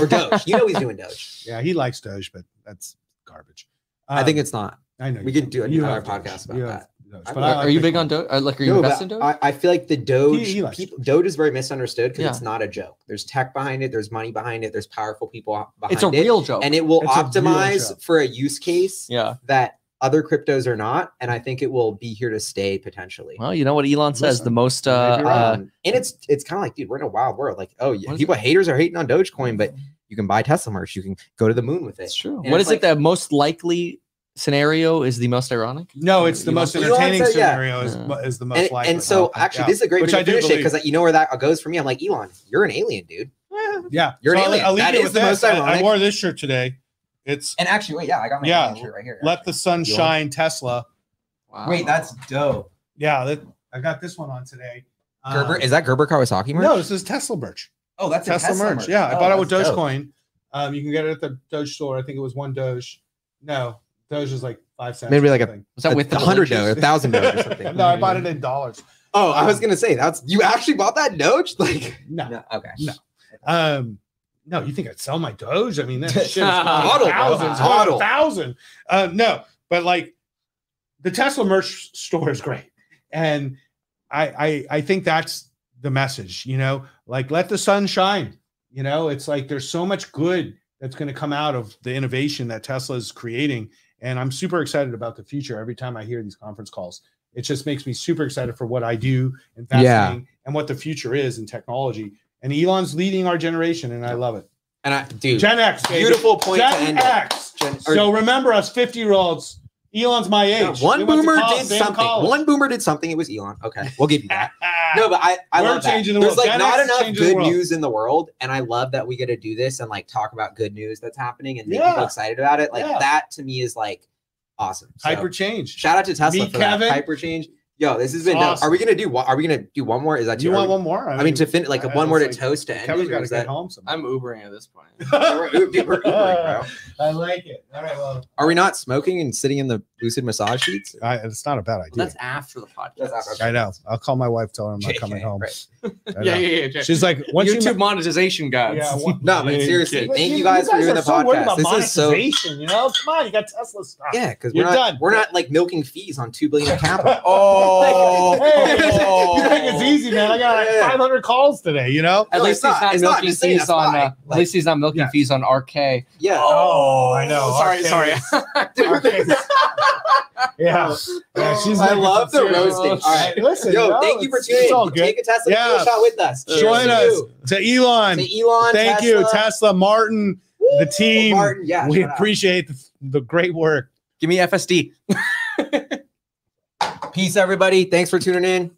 or Doge, you know he's doing Doge. Yeah, he likes Doge, but that's garbage. I think Um, it's not. I know we you could do You another have podcast about have that. Doge, but would. I Are like you big Bitcoin. on Doge? Uh, like, are you No, invested in Doge? I, I feel like the Doge, He- he people, Doge is very misunderstood because Yeah. it's not a joke. There's tech behind it. There's money behind it. There's powerful people behind it. it's a it, real joke. and it will It's optimize joke. for a use case yeah. that other cryptos are not. And I think it will be here to stay potentially. Well, you know what Elon says. Listen, the most. Uh, uh. Um, and it's it's kind of like, dude, we're in a wild world. Like, oh, yeah, What is people haters are hating on Dogecoin, but you can buy Tesla merch. You can go to the moon with it. it's true. And What it's is like- it that most likely scenario is the most ironic? No, it's the Elon- most entertaining said, yeah. scenario is, Yeah. is the most And, likely. and so, Uh, actually, yeah. this is a great Which way I to do finish it believe. because you know where that goes for me. I'm like, Elon, you're an alien, dude. yeah, You're an So I'll- alien. I'll leave That you is with the this. most I- I wore this shirt today. It's And actually, wait, yeah, I got my Yeah, shirt right here. let the sun You shine Tesla. Wow. Wait, that's dope. Yeah, that, I got this one on today. Gerber, Um, is that Gerber Kawasaki merch? no, this is Tesla merch. Oh, that's a Tesla, Tesla, merch. Yeah, I Oh, bought it with that's dope. Dogecoin. Um, you can get it at the Doge store. I think it was one Doge. No, Doge is like five cents. Maybe like a- something. Was that with a the hundred glitches? dollars, a thousand dollars or something. no, I bought it in dollars. Oh, I was gonna say that's you actually bought that Doge. Like, No, no, okay, No. Um, no, you think I'd sell my Doge? I mean, that shit is Hodl, bro. thousands, Hodl. a thousand. Uh, no, but like the Tesla merch store is great, and I, I I think that's the message. You know, like let the sun shine. You know, it's like there's so much good that's going to come out of the innovation that Tesla is creating, and I'm super excited about the future. Every time I hear these conference calls, it just makes me super excited for what I do and Yeah. fascinating and what the future is in technology. And Elon's leading our generation, and I love it. and I, dude, Gen X, baby. beautiful point to Gen end. X. Gen- or- So remember us, 50 year olds. Elon's my Yeah, age. one went to boomer college, did same college. something. One boomer did something. It was Elon. Okay, we'll give you that. no, but I, I We're love that. the There's world. like Gen not enough good news in the world, and I love that we get to do this and like talk about good news that's happening and make Yeah. people excited about it. Like Yeah. that to me is like awesome. So, Hyper change. shout out to Tesla Meet for Kevin. that hyper change. Yo, this has been. Awesome. Are we gonna do? one- Are we gonna do one more? Is that Do you want we- one more? I mean, to fin like I- one more to like- toast to end Kevin's it, or got to is get that? home. sometime. I'm Ubering at this point. Dude, we're Ubering, bro. I like it. All right, well, Are we not smoking and sitting in the lucid massage sheets? I, it's not a bad idea. That's after the podcast. After- I know. I'll call my wife, tell her I'm not Okay, coming home. right. I Yeah, yeah, yeah. She's like, once you YouTube monetization guys. Yeah, one- No, but seriously, But thank you guys for doing the podcast. This is so monetization, You know, come on, you got Tesla stock. yeah, because we're not done. we're not like milking fees on two billion of capital. Oh, hey, Oh. you think it's easy, man? I got like Yeah. 500 calls today. You know? At No, least he's not. not It's not. milking fees on. Uh, Like- at least he's not milking Yeah. fees on ARK. Yeah. Oh, I know. Sorry, sorry. Okay. yeah. yeah, she's I love some the serious- roasting. All right. listen. Yo, no, thank you for it's- tuning it's all in. good. Take a Tesla Yeah. yeah. shot with us. Cheers Join to us you. to Elon. To Elon. Thank you, Tesla, Martin, the team. Martin, yeah, we appreciate the, the great work. Give me FSD. Peace, everybody. Thanks for tuning in.